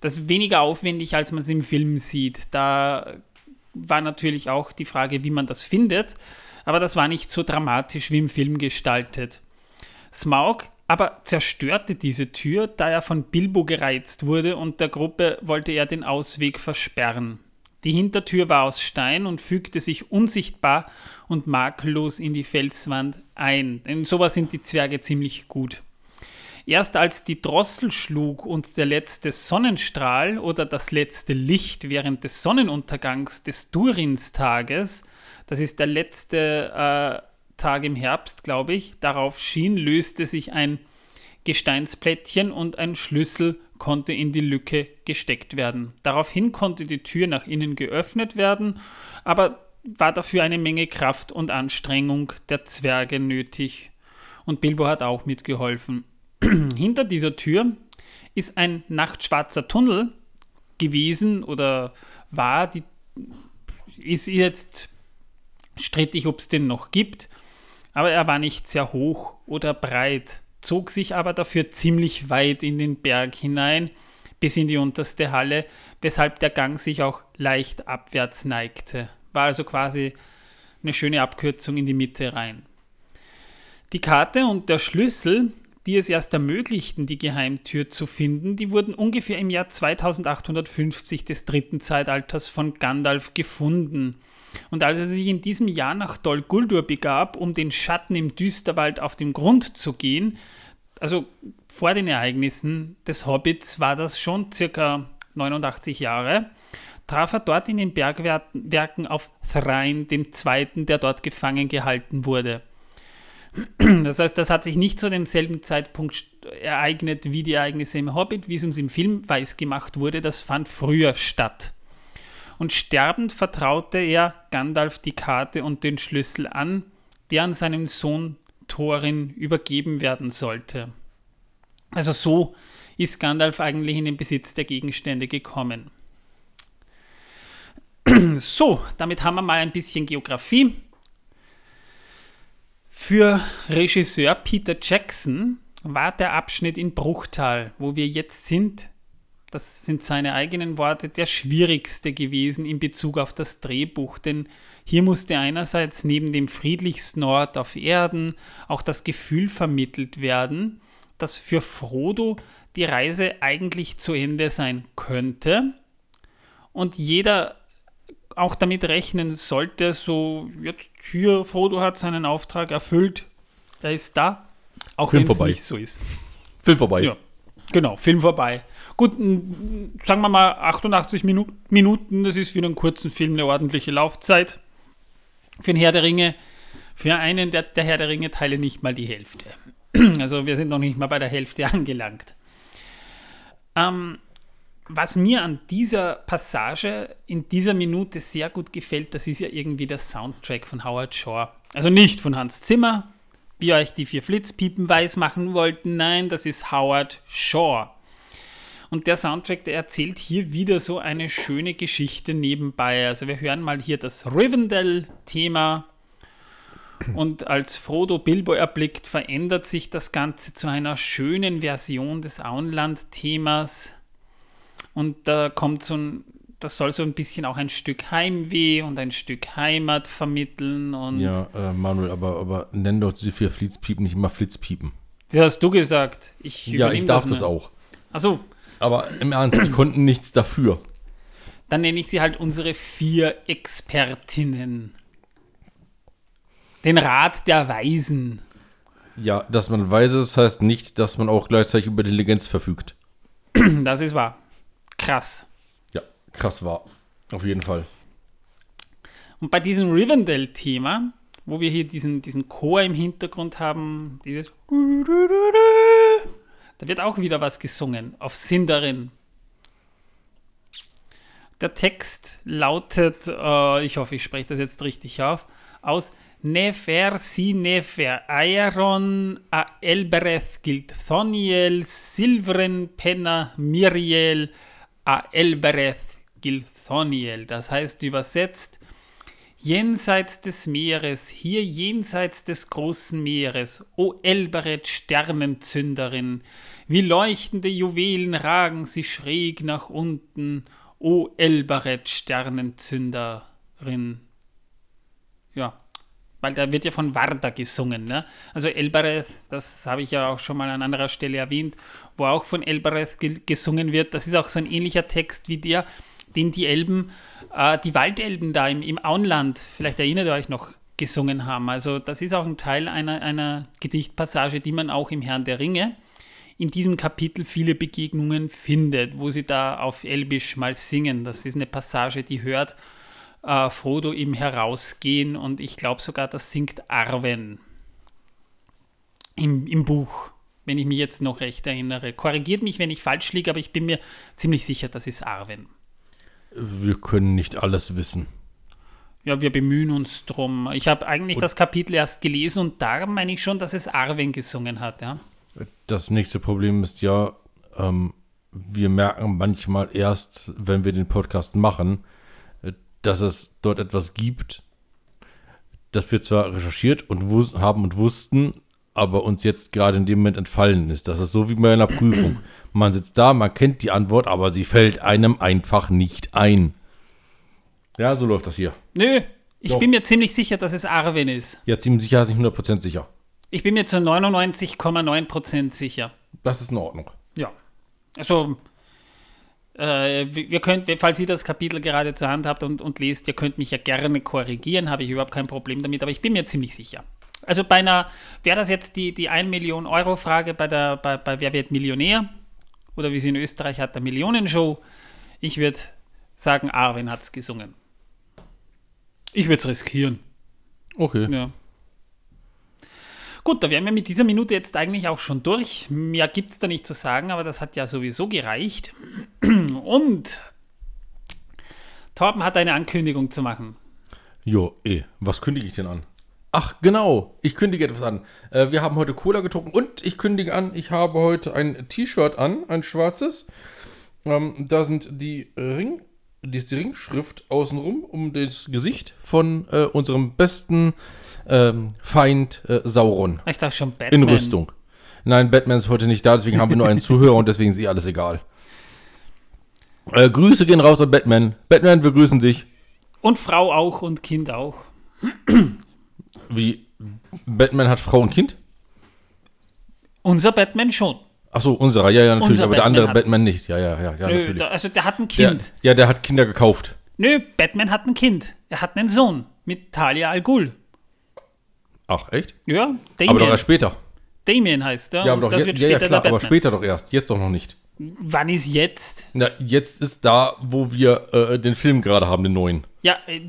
Das ist weniger aufwendig, als man es im Film sieht. Da war natürlich auch die Frage, wie man das findet, aber das war nicht so dramatisch wie im Film gestaltet. Smaug aber zerstörte diese Tür, da er von Bilbo gereizt wurde und der Gruppe wollte er den Ausweg versperren. Die Hintertür war aus Stein und fügte sich unsichtbar und makellos in die Felswand ein. In sowas sind die Zwerge ziemlich gut. Erst als die Drossel schlug und der letzte Sonnenstrahl oder das letzte Licht während des Sonnenuntergangs des Durinstages, das ist der letzte äh, Tag im Herbst, glaube ich, darauf schien, löste sich ein Gesteinsplättchen und ein Schlüssel konnte in die Lücke gesteckt werden. Daraufhin konnte die Tür nach innen geöffnet werden, aber war dafür eine Menge Kraft und Anstrengung der Zwerge nötig. Und Bilbo hat auch mitgeholfen. [clears throat] Hinter dieser Tür ist ein nachtschwarzer Tunnel gewesen oder war, die ist jetzt strittig, ob es den noch gibt, aber er war nicht sehr hoch oder breit zog sich aber dafür ziemlich weit in den Berg hinein, bis in die unterste Halle, weshalb der Gang sich auch leicht abwärts neigte. War also quasi eine schöne Abkürzung in die Mitte rein. Die Karte und der Schlüssel, die es erst ermöglichten, die Geheimtür zu finden, die wurden ungefähr im Jahr 2850 des dritten Zeitalters von Gandalf gefunden. Und als er sich in diesem Jahr nach Dol Guldur begab, um den Schatten im Düsterwald auf den Grund zu gehen, also vor den Ereignissen des Hobbits war das schon circa 89 Jahre, traf er dort in den Bergwerken auf Thrain, dem Zweiten, der dort gefangen gehalten wurde. [clears throat] Das heißt, das hat sich nicht zu demselben Zeitpunkt ereignet wie die Ereignisse im Hobbit, wie es uns im Film weiß gemacht wurde. Das fand früher statt und sterbend vertraute er Gandalf die Karte und den Schlüssel an, der an seinen Sohn Thorin übergeben werden sollte. Also so ist Gandalf eigentlich in den Besitz der Gegenstände gekommen. [clears throat] So, damit haben wir mal ein bisschen Geografie. Für Regisseur Peter Jackson war der Abschnitt in Bruchtal, wo wir jetzt sind, das sind seine eigenen Worte, der schwierigste gewesen in Bezug auf das Drehbuch, denn hier musste einerseits neben dem friedlichsten Ort auf Erden auch das Gefühl vermittelt werden, dass für Frodo die Reise eigentlich zu Ende sein könnte. Und jeder auch damit rechnen sollte, so jetzt hier, Frodo hat seinen Auftrag erfüllt, er ist da, auch wenn es nicht so ist. Film vorbei. Ja. Genau, Film vorbei. Gut, sagen wir mal 88 Minu Minuten, das ist für einen kurzen Film eine ordentliche Laufzeit. Für den Herr der Ringe, für einen der, der Herr der Ringe Teile nicht mal die Hälfte. [clears throat] Also wir sind noch nicht mal bei der Hälfte [laughs] angelangt. Ähm, was mir an dieser Passage in dieser Minute sehr gut gefällt, das ist ja irgendwie der Soundtrack von Howard Shaw. Also nicht von Hans Zimmer, wie euch die vier Flitzpiepen weiß machen wollten. Nein, das ist Howard Shaw. Und der Soundtrack, der erzählt hier wieder so eine schöne Geschichte nebenbei. Also wir hören mal hier das Rivendell-Thema. Und als Frodo Bilbo erblickt, verändert sich das Ganze zu einer schönen Version des Auenland-Themas. Und da kommt so ein das soll so ein bisschen auch ein Stück Heimweh und ein Stück Heimat vermitteln. Und ja, äh, Manuel, aber, aber nenn doch diese vier Flitzpiepen nicht immer Flitzpiepen. Das hast du gesagt. Ich ja, ich darf das, das auch. Achso. Aber im Ernst, die konnten nichts dafür. Dann nenne ich sie halt unsere vier Expertinnen. Den Rat der Weisen. Ja, dass man weise ist, heißt nicht, dass man auch gleichzeitig über Intelligenz verfügt. Das ist wahr. Krass krass war. Auf jeden Fall. Und bei diesem Rivendell-Thema, wo wir hier diesen, diesen Chor im Hintergrund haben, dieses da wird auch wieder was gesungen auf Sindarin. Der Text lautet, äh, ich hoffe, ich spreche das jetzt richtig auf, aus, Nefer, si Nefer, Aeron, a Elbereth, Gilthoniel, Silveren, Penna, Miriel, a Elbereth, Gilthoniel. Das heißt übersetzt, jenseits des Meeres, hier jenseits des großen Meeres, o Elbereth, Sternenzünderin, wie leuchtende Juwelen ragen sie schräg nach unten, o Elbereth, Sternenzünderin. Ja, weil da wird ja von Varda gesungen. Ne? Also Elbereth, das habe ich ja auch schon mal an anderer Stelle erwähnt, wo auch von Elbereth ge gesungen wird. Das ist auch so ein ähnlicher Text wie der, den die Elben, äh, die Waldelben da im, im Auenland, vielleicht erinnert ihr euch noch, gesungen haben. Also das ist auch ein Teil einer, einer Gedichtpassage, die man auch im Herrn der Ringe in diesem Kapitel viele Begegnungen findet, wo sie da auf Elbisch mal singen. Das ist eine Passage, die hört äh, Frodo im Herausgehen und ich glaube sogar, das singt Arwen im, im Buch, wenn ich mich jetzt noch recht erinnere. Korrigiert mich, wenn ich falsch liege, aber ich bin mir ziemlich sicher, das ist Arwen. Wir können nicht alles wissen. Ja, wir bemühen uns drum. Ich habe eigentlich und das Kapitel erst gelesen und da meine ich schon, dass es Arwen gesungen hat, ja. Das nächste Problem ist ja, ähm, wir merken manchmal erst, wenn wir den Podcast machen, dass es dort etwas gibt, das wir zwar recherchiert und haben und wussten, aber uns jetzt gerade in dem Moment entfallen ist. Das ist so wie bei einer Prüfung. [clears throat] Man sitzt da, man kennt die Antwort, aber sie fällt einem einfach nicht ein. Ja, so läuft das hier. Nö, ich Doch. bin mir ziemlich sicher, dass es Arwen ist. Ja, ziemlich sicher, nicht 100% sicher. Ich bin mir zu 99,9% sicher. Das ist in Ordnung. Ja. Also, äh, wir könnt, falls ihr das Kapitel gerade zur Hand habt und, und lest, ihr könnt mich ja gerne korrigieren, habe ich überhaupt kein Problem damit, aber ich bin mir ziemlich sicher. Also bei einer, wäre das jetzt die, die 1 Million Euro Frage bei, der, bei, bei Wer wird Millionär? Oder wie sie in Österreich hat, der Millionenshow. Ich würde sagen, Arwen hat es gesungen. Ich würde es riskieren. Okay. Ja. Gut, da wären wir mit dieser Minute jetzt eigentlich auch schon durch. Mehr gibt es da nicht zu sagen, aber das hat ja sowieso gereicht. Und Torben hat eine Ankündigung zu machen. Jo, eh. Was kündige ich denn an? Ach, genau. Ich kündige etwas an. Äh, wir haben heute Cola getrunken und ich kündige an, ich habe heute ein T-Shirt an, ein schwarzes. Ähm, da sind die Ring, die Ringschrift außenrum um das Gesicht von äh, unserem besten ähm, Feind äh, Sauron. Ich dachte schon Batman. In Rüstung. Nein, Batman ist heute nicht da, deswegen haben wir nur einen [laughs] Zuhörer und deswegen ist eh alles egal. Äh, Grüße gehen raus an Batman. Batman, wir grüßen dich. Und Frau auch und Kind auch. Wie? Batman hat Frau und Kind? Unser Batman schon. Achso, unserer, ja, ja, natürlich, Unser aber Batman der andere Batman nicht. Ja, ja, ja, ja Nö, natürlich. Da, also der hat ein Kind. Der, ja, der hat Kinder gekauft. Nö, Batman hat ein Kind. Er hat einen Sohn mit Talia Al Ghul. Ach, echt? Ja, Damien. Aber doch erst später. Damien heißt der. Ja, aber, doch, das wird ja, später ja, klar, aber später doch erst. Jetzt doch noch nicht. Wann ist jetzt? Na, jetzt ist da, wo wir äh, den Film gerade haben, den neuen. Ja, äh,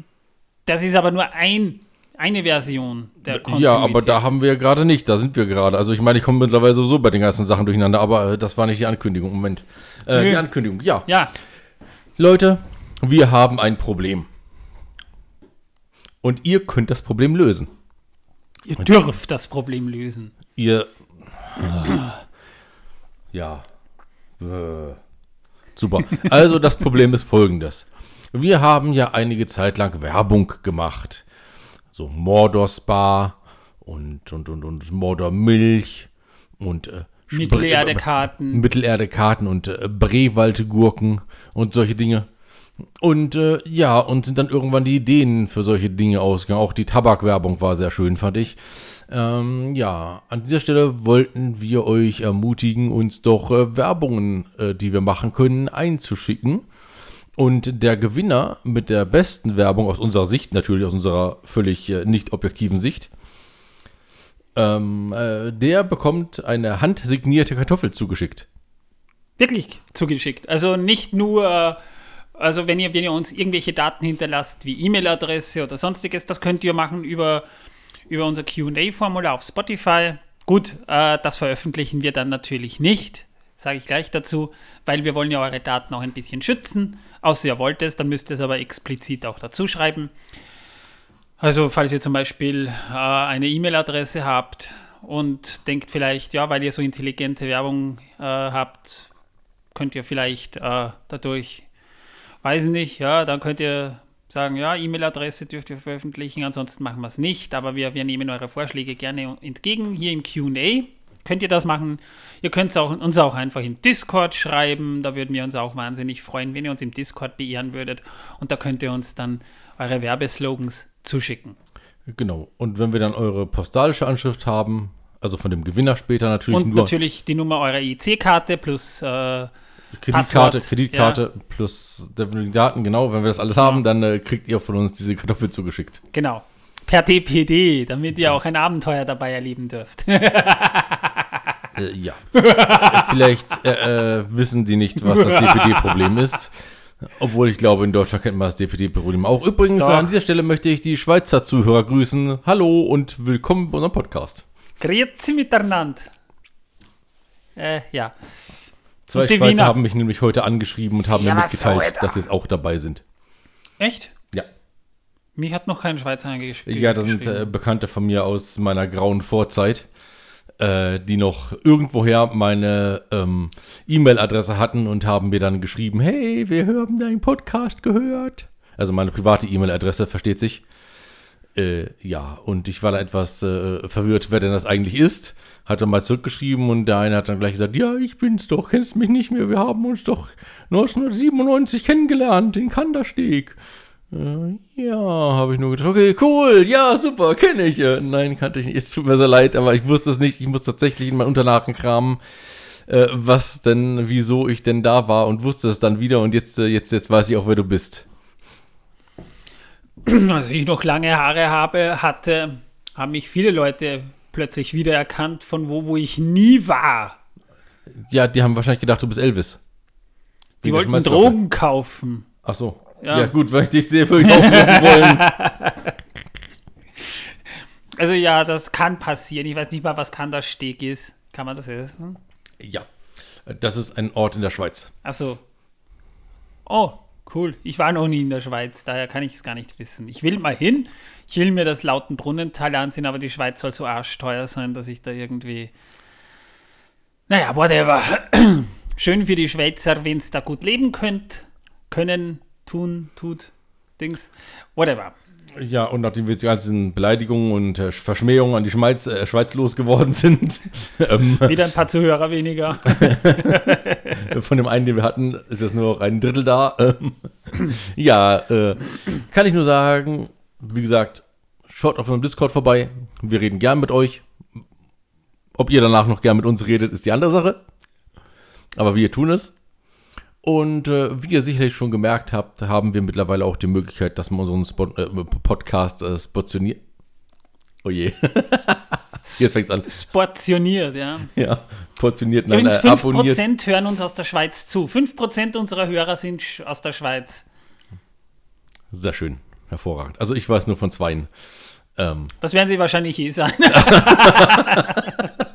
das ist aber nur ein, eine Version der Kontinuität. Ja, aber da haben wir gerade nicht, da sind wir gerade. Also ich meine, ich komme mittlerweile sowieso bei den ganzen Sachen durcheinander, aber äh, das war nicht die Ankündigung. Moment. Äh, die Ankündigung, ja. Ja. Leute, wir haben ein Problem. Und ihr könnt das Problem lösen. Ihr dürft das Problem lösen. Ihr. Äh, ja. Äh, super. Also das Problem ist folgendes. Wir haben ja einige Zeit lang Werbung gemacht. So Mordor Spa und, und, und, und Mordor Milch und äh, Mittelerde-Karten. Mittelerde-Karten und äh, Brewald-Gurken und solche Dinge. Und äh, ja, und sind dann irgendwann die Ideen für solche Dinge ausgegangen. Auch die Tabakwerbung war sehr schön, fand ich. Ähm, ja, an dieser Stelle wollten wir euch ermutigen, uns doch äh, Werbungen, äh, die wir machen können, einzuschicken. Und der Gewinner mit der besten Werbung aus unserer Sicht, natürlich aus unserer völlig äh, nicht objektiven Sicht, ähm, äh, der bekommt eine handsignierte Kartoffel zugeschickt. Wirklich zugeschickt. Also nicht nur also wenn ihr, wenn ihr uns irgendwelche Daten hinterlasst, wie E-Mail-Adresse oder sonstiges, das könnt ihr machen über, über unser QA-Formular auf Spotify. Gut, äh, das veröffentlichen wir dann natürlich nicht, sage ich gleich dazu, weil wir wollen ja eure Daten auch ein bisschen schützen. Außer ihr wollt es, dann müsst ihr es aber explizit auch dazu schreiben. Also falls ihr zum Beispiel äh, eine E-Mail-Adresse habt und denkt vielleicht, ja, weil ihr so intelligente Werbung äh, habt, könnt ihr vielleicht äh, dadurch, weiß nicht, ja, dann könnt ihr sagen, ja, E-Mail-Adresse dürft ihr veröffentlichen, ansonsten machen wir es nicht, aber wir, wir nehmen eure Vorschläge gerne entgegen hier im QA. Könnt ihr das machen? Ihr könnt auch, uns auch einfach in Discord schreiben. Da würden wir uns auch wahnsinnig freuen, wenn ihr uns im Discord beehren würdet. Und da könnt ihr uns dann eure Werbeslogans zuschicken. Genau. Und wenn wir dann eure postalische Anschrift haben, also von dem Gewinner später natürlich Und nur natürlich die Nummer eurer IC-Karte plus äh, Kreditkarte, Passwort, Kreditkarte plus der- die Daten, genau. Wenn wir das alles haben, dann äh, kriegt ihr von uns diese Kartoffel zugeschickt. genau. Per DPD, damit ihr auch ein Abenteuer dabei erleben dürft. [laughs] Äh, ja. Äh, Vielleicht äh, äh, wissen die nicht, was das DPD-Problem ist. Obwohl ich glaube, in Deutschland kennt man das DPD-Problem auch. Übrigens, Doch. an dieser Stelle möchte ich die Schweizer Zuhörer grüßen. Hallo und willkommen bei unserem Podcast. Grüezi miteinander. Äh, ja. Zwei Schweizer Wiener. haben mich nämlich heute angeschrieben und haben mir mitgeteilt, dass sie jetzt auch dabei sind. Echt? Mich hat noch kein Schweizer angeschrieben. Ja, das sind äh, Bekannte von mir aus meiner grauen Vorzeit, äh, die noch irgendwoher meine ähm, E-Mail-Adresse hatten und haben mir dann geschrieben, hey, wir haben deinen Podcast gehört. Also meine private E-Mail-Adresse, versteht sich. Äh, ja, und ich war da etwas äh, verwirrt, wer denn das eigentlich ist. Hat dann mal zurückgeschrieben und der eine hat dann gleich gesagt, ja, ich bin's doch, kennst mich nicht mehr, wir haben uns doch 1997 kennengelernt in Kandersteg. Äh, ja, habe ich nur gedacht, okay, cool, ja, super, kenne ich. Äh, nein, kannte ich nicht, es tut mir sehr leid, aber ich wusste es nicht. Ich muss tatsächlich in meinen Unterlagen kramen, äh, was denn, wieso ich denn da war und wusste es dann wieder und jetzt, äh, jetzt, jetzt weiß ich auch, wer du bist. Als ich noch lange Haare habe, hatte, haben mich viele Leute plötzlich wiedererkannt von wo, wo ich nie war. Ja, die haben wahrscheinlich gedacht, du bist Elvis. Die der wollten. Drogen kaufen. Ach so. Ja. Ja. gut, weil ich dich sehe, würde ich auch wollen. [laughs] Also ja, das kann passieren. Ich weiß nicht mal, was Kandersteg ist. Kann man das essen? Ja, das ist ein Ort in der Schweiz. Also. Oh, cool. Ich war noch nie in der Schweiz, daher kann ich es gar nicht wissen. Ich will mal hin. Ich will mir das Lautenbrunnental ansehen, aber die Schweiz soll so arschteuer sein, dass ich da irgendwie. Naja, whatever. [clears throat] Schön für die Schweizer, wenn es da gut leben könnt, können, tun, tut, Dings. Whatever. Ja, und nachdem wir die ganzen Beleidigungen und äh, Verschmähungen an die Schweiz, äh, Schweiz losgeworden [laughs] sind, ähm, Wieder ein paar Zuhörer weniger. [laughs] von dem einen, den wir hatten, ist jetzt nur noch ein Drittel da. Ähm, ja, äh, kann ich nur sagen, wie gesagt, schaut auf unserem Discord vorbei. Wir reden gern mit euch. Ob ihr danach noch gern mit uns redet, ist die andere Sache. Aber wir tun es. Und äh, wie ihr sicherlich schon gemerkt habt, haben wir mittlerweile auch die Möglichkeit, dass man unseren Spot, äh, Podcast äh, spationiert. Oh je. [laughs] Jetzt fängt's an. Sportioniert, ja. Ja, portioniert, nein, Übrigens, äh, abonniert. 5% hören uns aus der Schweiz zu. 5% unserer Hörer sind aus der Schweiz. Sehr schön, hervorragend. Also ich weiß nur von zweien. Ähm, Das werden sie wahrscheinlich eh sein. [laughs] [laughs]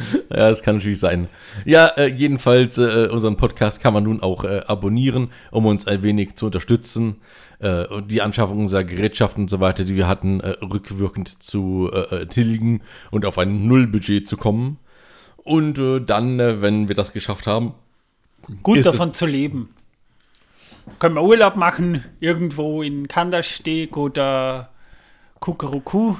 [laughs] ja, das kann natürlich sein. Ja, äh, jedenfalls, äh, unseren Podcast kann man nun auch äh, abonnieren, um uns ein wenig zu unterstützen. Äh, die Anschaffung unserer Gerätschaften und so weiter, die wir hatten, äh, rückwirkend zu äh, tilgen und auf ein Nullbudget zu kommen. Und dann, wenn wir das geschafft haben, Gut davon zu leben. Können wir Urlaub machen, irgendwo in Kandersteg oder Kuckeruku.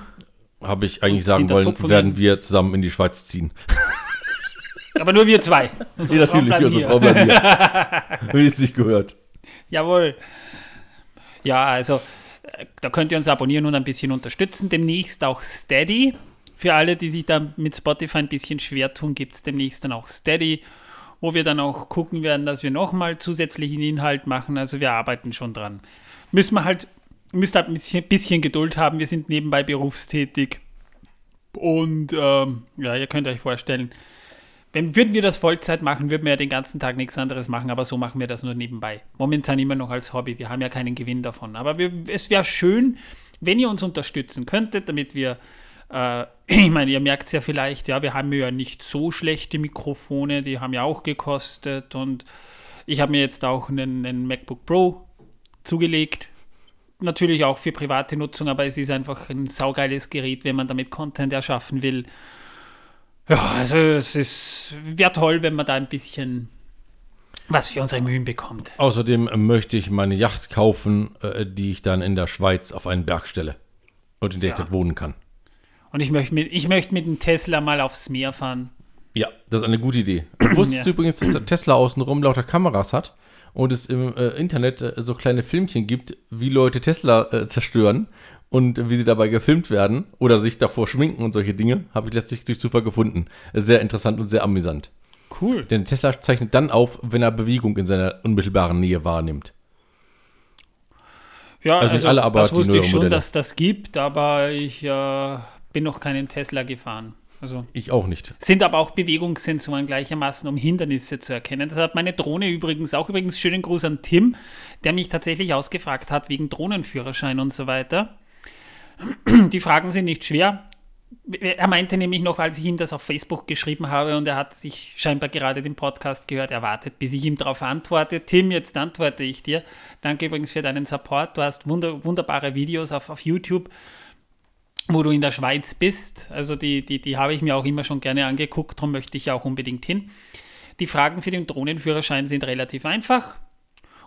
Habe ich eigentlich sagen wollen, werden wir zusammen in die Schweiz ziehen. [laughs] Aber nur wir zwei. [laughs] Unsere Ja, bleiben unsere. Frau bleibt hier. Wie es sich gehört. Jawohl. Ja, also äh, da könnt ihr uns abonnieren und ein bisschen unterstützen. Demnächst auch Steady. Für alle, die sich da mit Spotify ein bisschen schwer tun, gibt es demnächst dann auch Steady, wo wir dann auch gucken werden, dass wir nochmal zusätzlichen Inhalt machen. Also wir arbeiten schon dran. Müssen wir halt, müsst halt ein bisschen, bisschen Geduld haben. Wir sind nebenbei berufstätig. Und ähm, ja, ihr könnt euch vorstellen, wenn, würden wir das Vollzeit machen, würden wir ja den ganzen Tag nichts anderes machen, aber so machen wir das nur nebenbei. Momentan immer noch als Hobby. Wir haben ja keinen Gewinn davon. Aber wir, es wäre schön, wenn ihr uns unterstützen könntet, damit wir, äh, [clears throat] ich meine, ihr merkt es ja vielleicht, ja, wir haben ja nicht so schlechte Mikrofone, die haben ja auch gekostet und ich habe mir jetzt auch einen, einen MacBook Pro zugelegt. Natürlich auch für private Nutzung, aber es ist einfach ein saugeiles Gerät, wenn man damit Content erschaffen will. Ja, also es ist wäre toll, wenn man da ein bisschen was für unsere Mühen bekommt. Außerdem möchte ich meine Yacht kaufen, äh, die ich dann in der Schweiz auf einen Berg stelle und in der Ja. ich dort wohnen kann. Und ich möchte mit, ich möchte mit dem Tesla mal aufs Meer fahren. Ja, das ist eine gute Idee. [clears throat] Wusstest du Ja. übrigens, dass der Tesla außenrum lauter Kameras hat und es im äh, Internet äh, so kleine Filmchen gibt, wie Leute Tesla äh, zerstören und wie sie dabei gefilmt werden oder sich davor schminken und solche Dinge, habe ich letztlich durch Zufall gefunden. Sehr interessant und sehr amüsant. Cool. Denn Tesla zeichnet dann auf, wenn er Bewegung in seiner unmittelbaren Nähe wahrnimmt. Ja, Also nicht alle, aber das wusste ich schon, dass das gibt, aber ich äh, bin noch keinen Tesla gefahren. Also Ich auch nicht. sind aber auch Bewegungssensoren gleichermaßen, um Hindernisse zu erkennen. Das hat meine Drohne übrigens auch. Übrigens schönen Gruß an Tim, der mich tatsächlich ausgefragt hat wegen Drohnenführerschein und so weiter. [clears throat] Die Fragen sind nicht schwer. Er meinte nämlich noch, als ich ihm das auf Facebook geschrieben habe und er hat sich scheinbar gerade den Podcast gehört, erwartet, bis ich ihm darauf antworte. Tim, jetzt antworte ich dir. Danke übrigens für deinen Support. Du hast wunder, wunderbare Videos auf, auf YouTube wo du in der Schweiz bist. Also die, die, die habe ich mir auch immer schon gerne angeguckt, darum möchte ich ja auch unbedingt hin. Die Fragen für den Drohnenführerschein sind relativ einfach.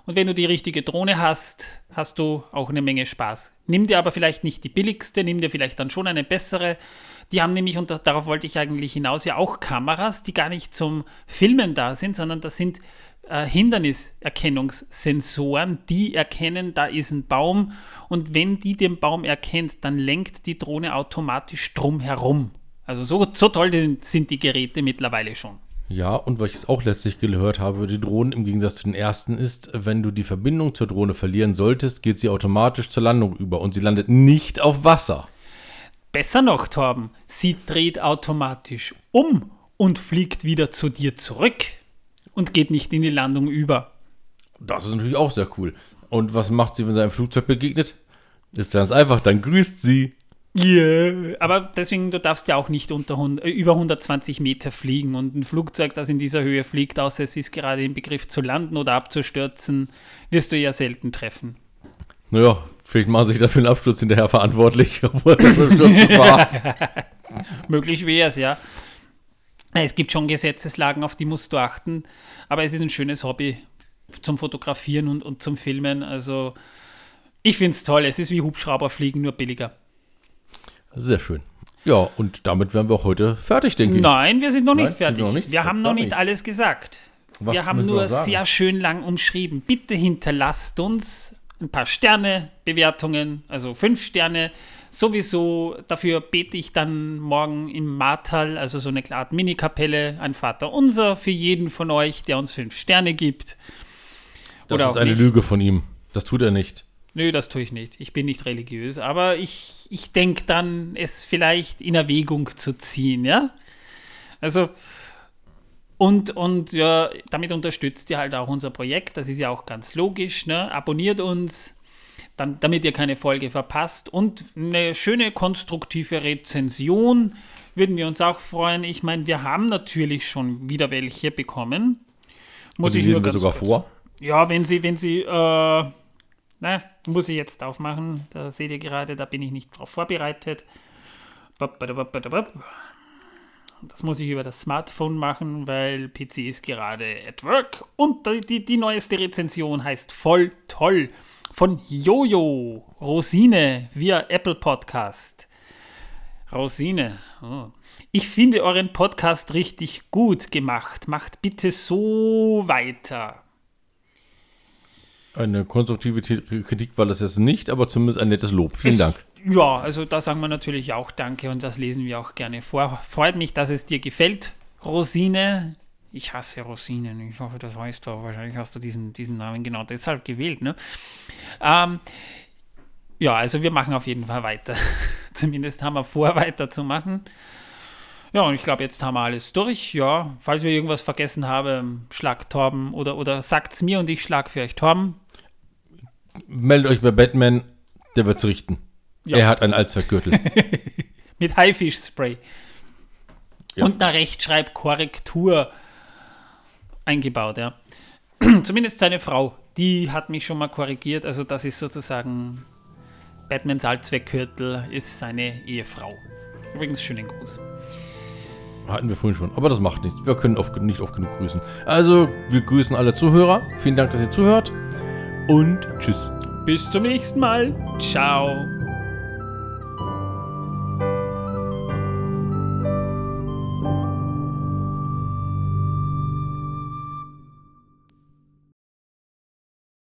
Und wenn du die richtige Drohne hast, hast du auch eine Menge Spaß. Nimm dir aber vielleicht nicht die billigste, nimm dir vielleicht dann schon eine bessere. Die haben nämlich, und darauf wollte ich eigentlich hinaus, ja auch Kameras, die gar nicht zum Filmen da sind, sondern das sind äh, Hinderniserkennungssensoren, die erkennen, da ist ein Baum und wenn die den Baum erkennt, dann lenkt die Drohne automatisch drum herum. Also so, so toll sind die Geräte mittlerweile schon. Ja, und was ich es auch letztlich gehört habe, die Drohnen im Gegensatz zu den ersten ist, wenn du die Verbindung zur Drohne verlieren solltest, geht sie automatisch zur Landung über und sie landet nicht auf Wasser. Besser noch, Torben, sie dreht automatisch um und fliegt wieder zu dir zurück und geht nicht in die Landung über. Das ist natürlich auch sehr cool. Und was macht sie, wenn sie einem Flugzeug begegnet? Ist ganz einfach, dann grüßt sie. Yeah. Aber deswegen, du darfst ja auch nicht unter 100, äh, über 120 Meter fliegen und ein Flugzeug, das in dieser Höhe fliegt, außer es ist gerade im Begriff zu landen oder abzustürzen, wirst du ja selten treffen. Naja, vielleicht machen sie sich dafür einen Absturz hinterher verantwortlich, [laughs] obwohl es ein Absturz war. [laughs] Möglich wäre es, ja. Es gibt schon Gesetzeslagen, auf die musst du achten, aber es ist ein schönes Hobby zum Fotografieren und, und zum Filmen. Also ich finde es toll. Es ist wie Hubschrauberfliegen, nur billiger. Sehr schön. Ja, und damit wären wir auch heute fertig, denke ich. Nein, wir sind noch nicht Nein, sind fertig. wir noch nicht? Wir haben noch nicht nicht. alles gesagt. Was wir haben nur sagen? sehr schön lang umschrieben. Bitte hinterlasst uns ein paar Sterne, Bewertungen, also fünf Sterne. Sowieso, dafür bete ich dann morgen im Martal, also so eine Art Mini-Kapelle, ein Vater unser für jeden von euch, der uns fünf Sterne gibt. Das Oder ist eine nicht. Lüge von ihm. Das tut er nicht. Nö, das tue ich nicht. Ich bin nicht religiös, aber ich, ich denke dann, es vielleicht in Erwägung zu ziehen, ja? Also, und, und ja, damit unterstützt ihr halt auch unser Projekt. Das ist ja auch ganz logisch, ne? Abonniert uns, dann, damit ihr keine Folge verpasst. Und eine schöne konstruktive Rezension würden wir uns auch freuen. Ich meine, wir haben natürlich schon wieder welche bekommen. Und die nur lesen wir sogar kurz- vor. ja, wenn Sie, wenn Sie, äh, na, muss ich jetzt aufmachen. Da seht ihr gerade, da bin ich nicht drauf vorbereitet. Das muss ich über das Smartphone machen, weil PC ist gerade at work. Und die, die neueste Rezension heißt Voll toll von Jojo Rosine via Apple Podcast. Rosine, oh. ich finde euren Podcast richtig gut gemacht. Macht bitte so weiter. Eine konstruktive Kritik war das jetzt nicht, aber zumindest ein nettes Lob. Vielen Es- Dank. Ja, also da sagen wir natürlich auch Danke und das lesen wir auch gerne vor. Freut mich, dass es dir gefällt, Rosine. Ich hasse Rosinen. Ich hoffe, das weißt du. Wahrscheinlich hast du diesen, diesen Namen genau deshalb gewählt. Ne? Ähm, ja, also wir machen auf jeden Fall weiter. [laughs] Zumindest haben wir vor, weiterzumachen. Ja, und ich glaube, jetzt haben wir alles durch. Ja, falls wir irgendwas vergessen haben, schlag Torben oder, oder sagt's mir und ich schlag für euch Torben. Meldet euch bei Batman, der wird's richten. Ja. Er hat einen Allzweckgürtel. [laughs] Mit Haifischspray. Ja. Und eine Rechtschreibkorrektur eingebaut, ja. [clears throat] Zumindest seine Frau, die hat mich schon mal korrigiert. Also das ist sozusagen Batmans Allzweckkürtel ist seine Ehefrau. Übrigens, schönen Gruß. Hatten wir vorhin schon, aber das macht nichts. Wir können oft, nicht oft genug grüßen. Also, wir grüßen alle Zuhörer. Vielen Dank, dass ihr zuhört. Und tschüss. Bis zum nächsten Mal. Ciao.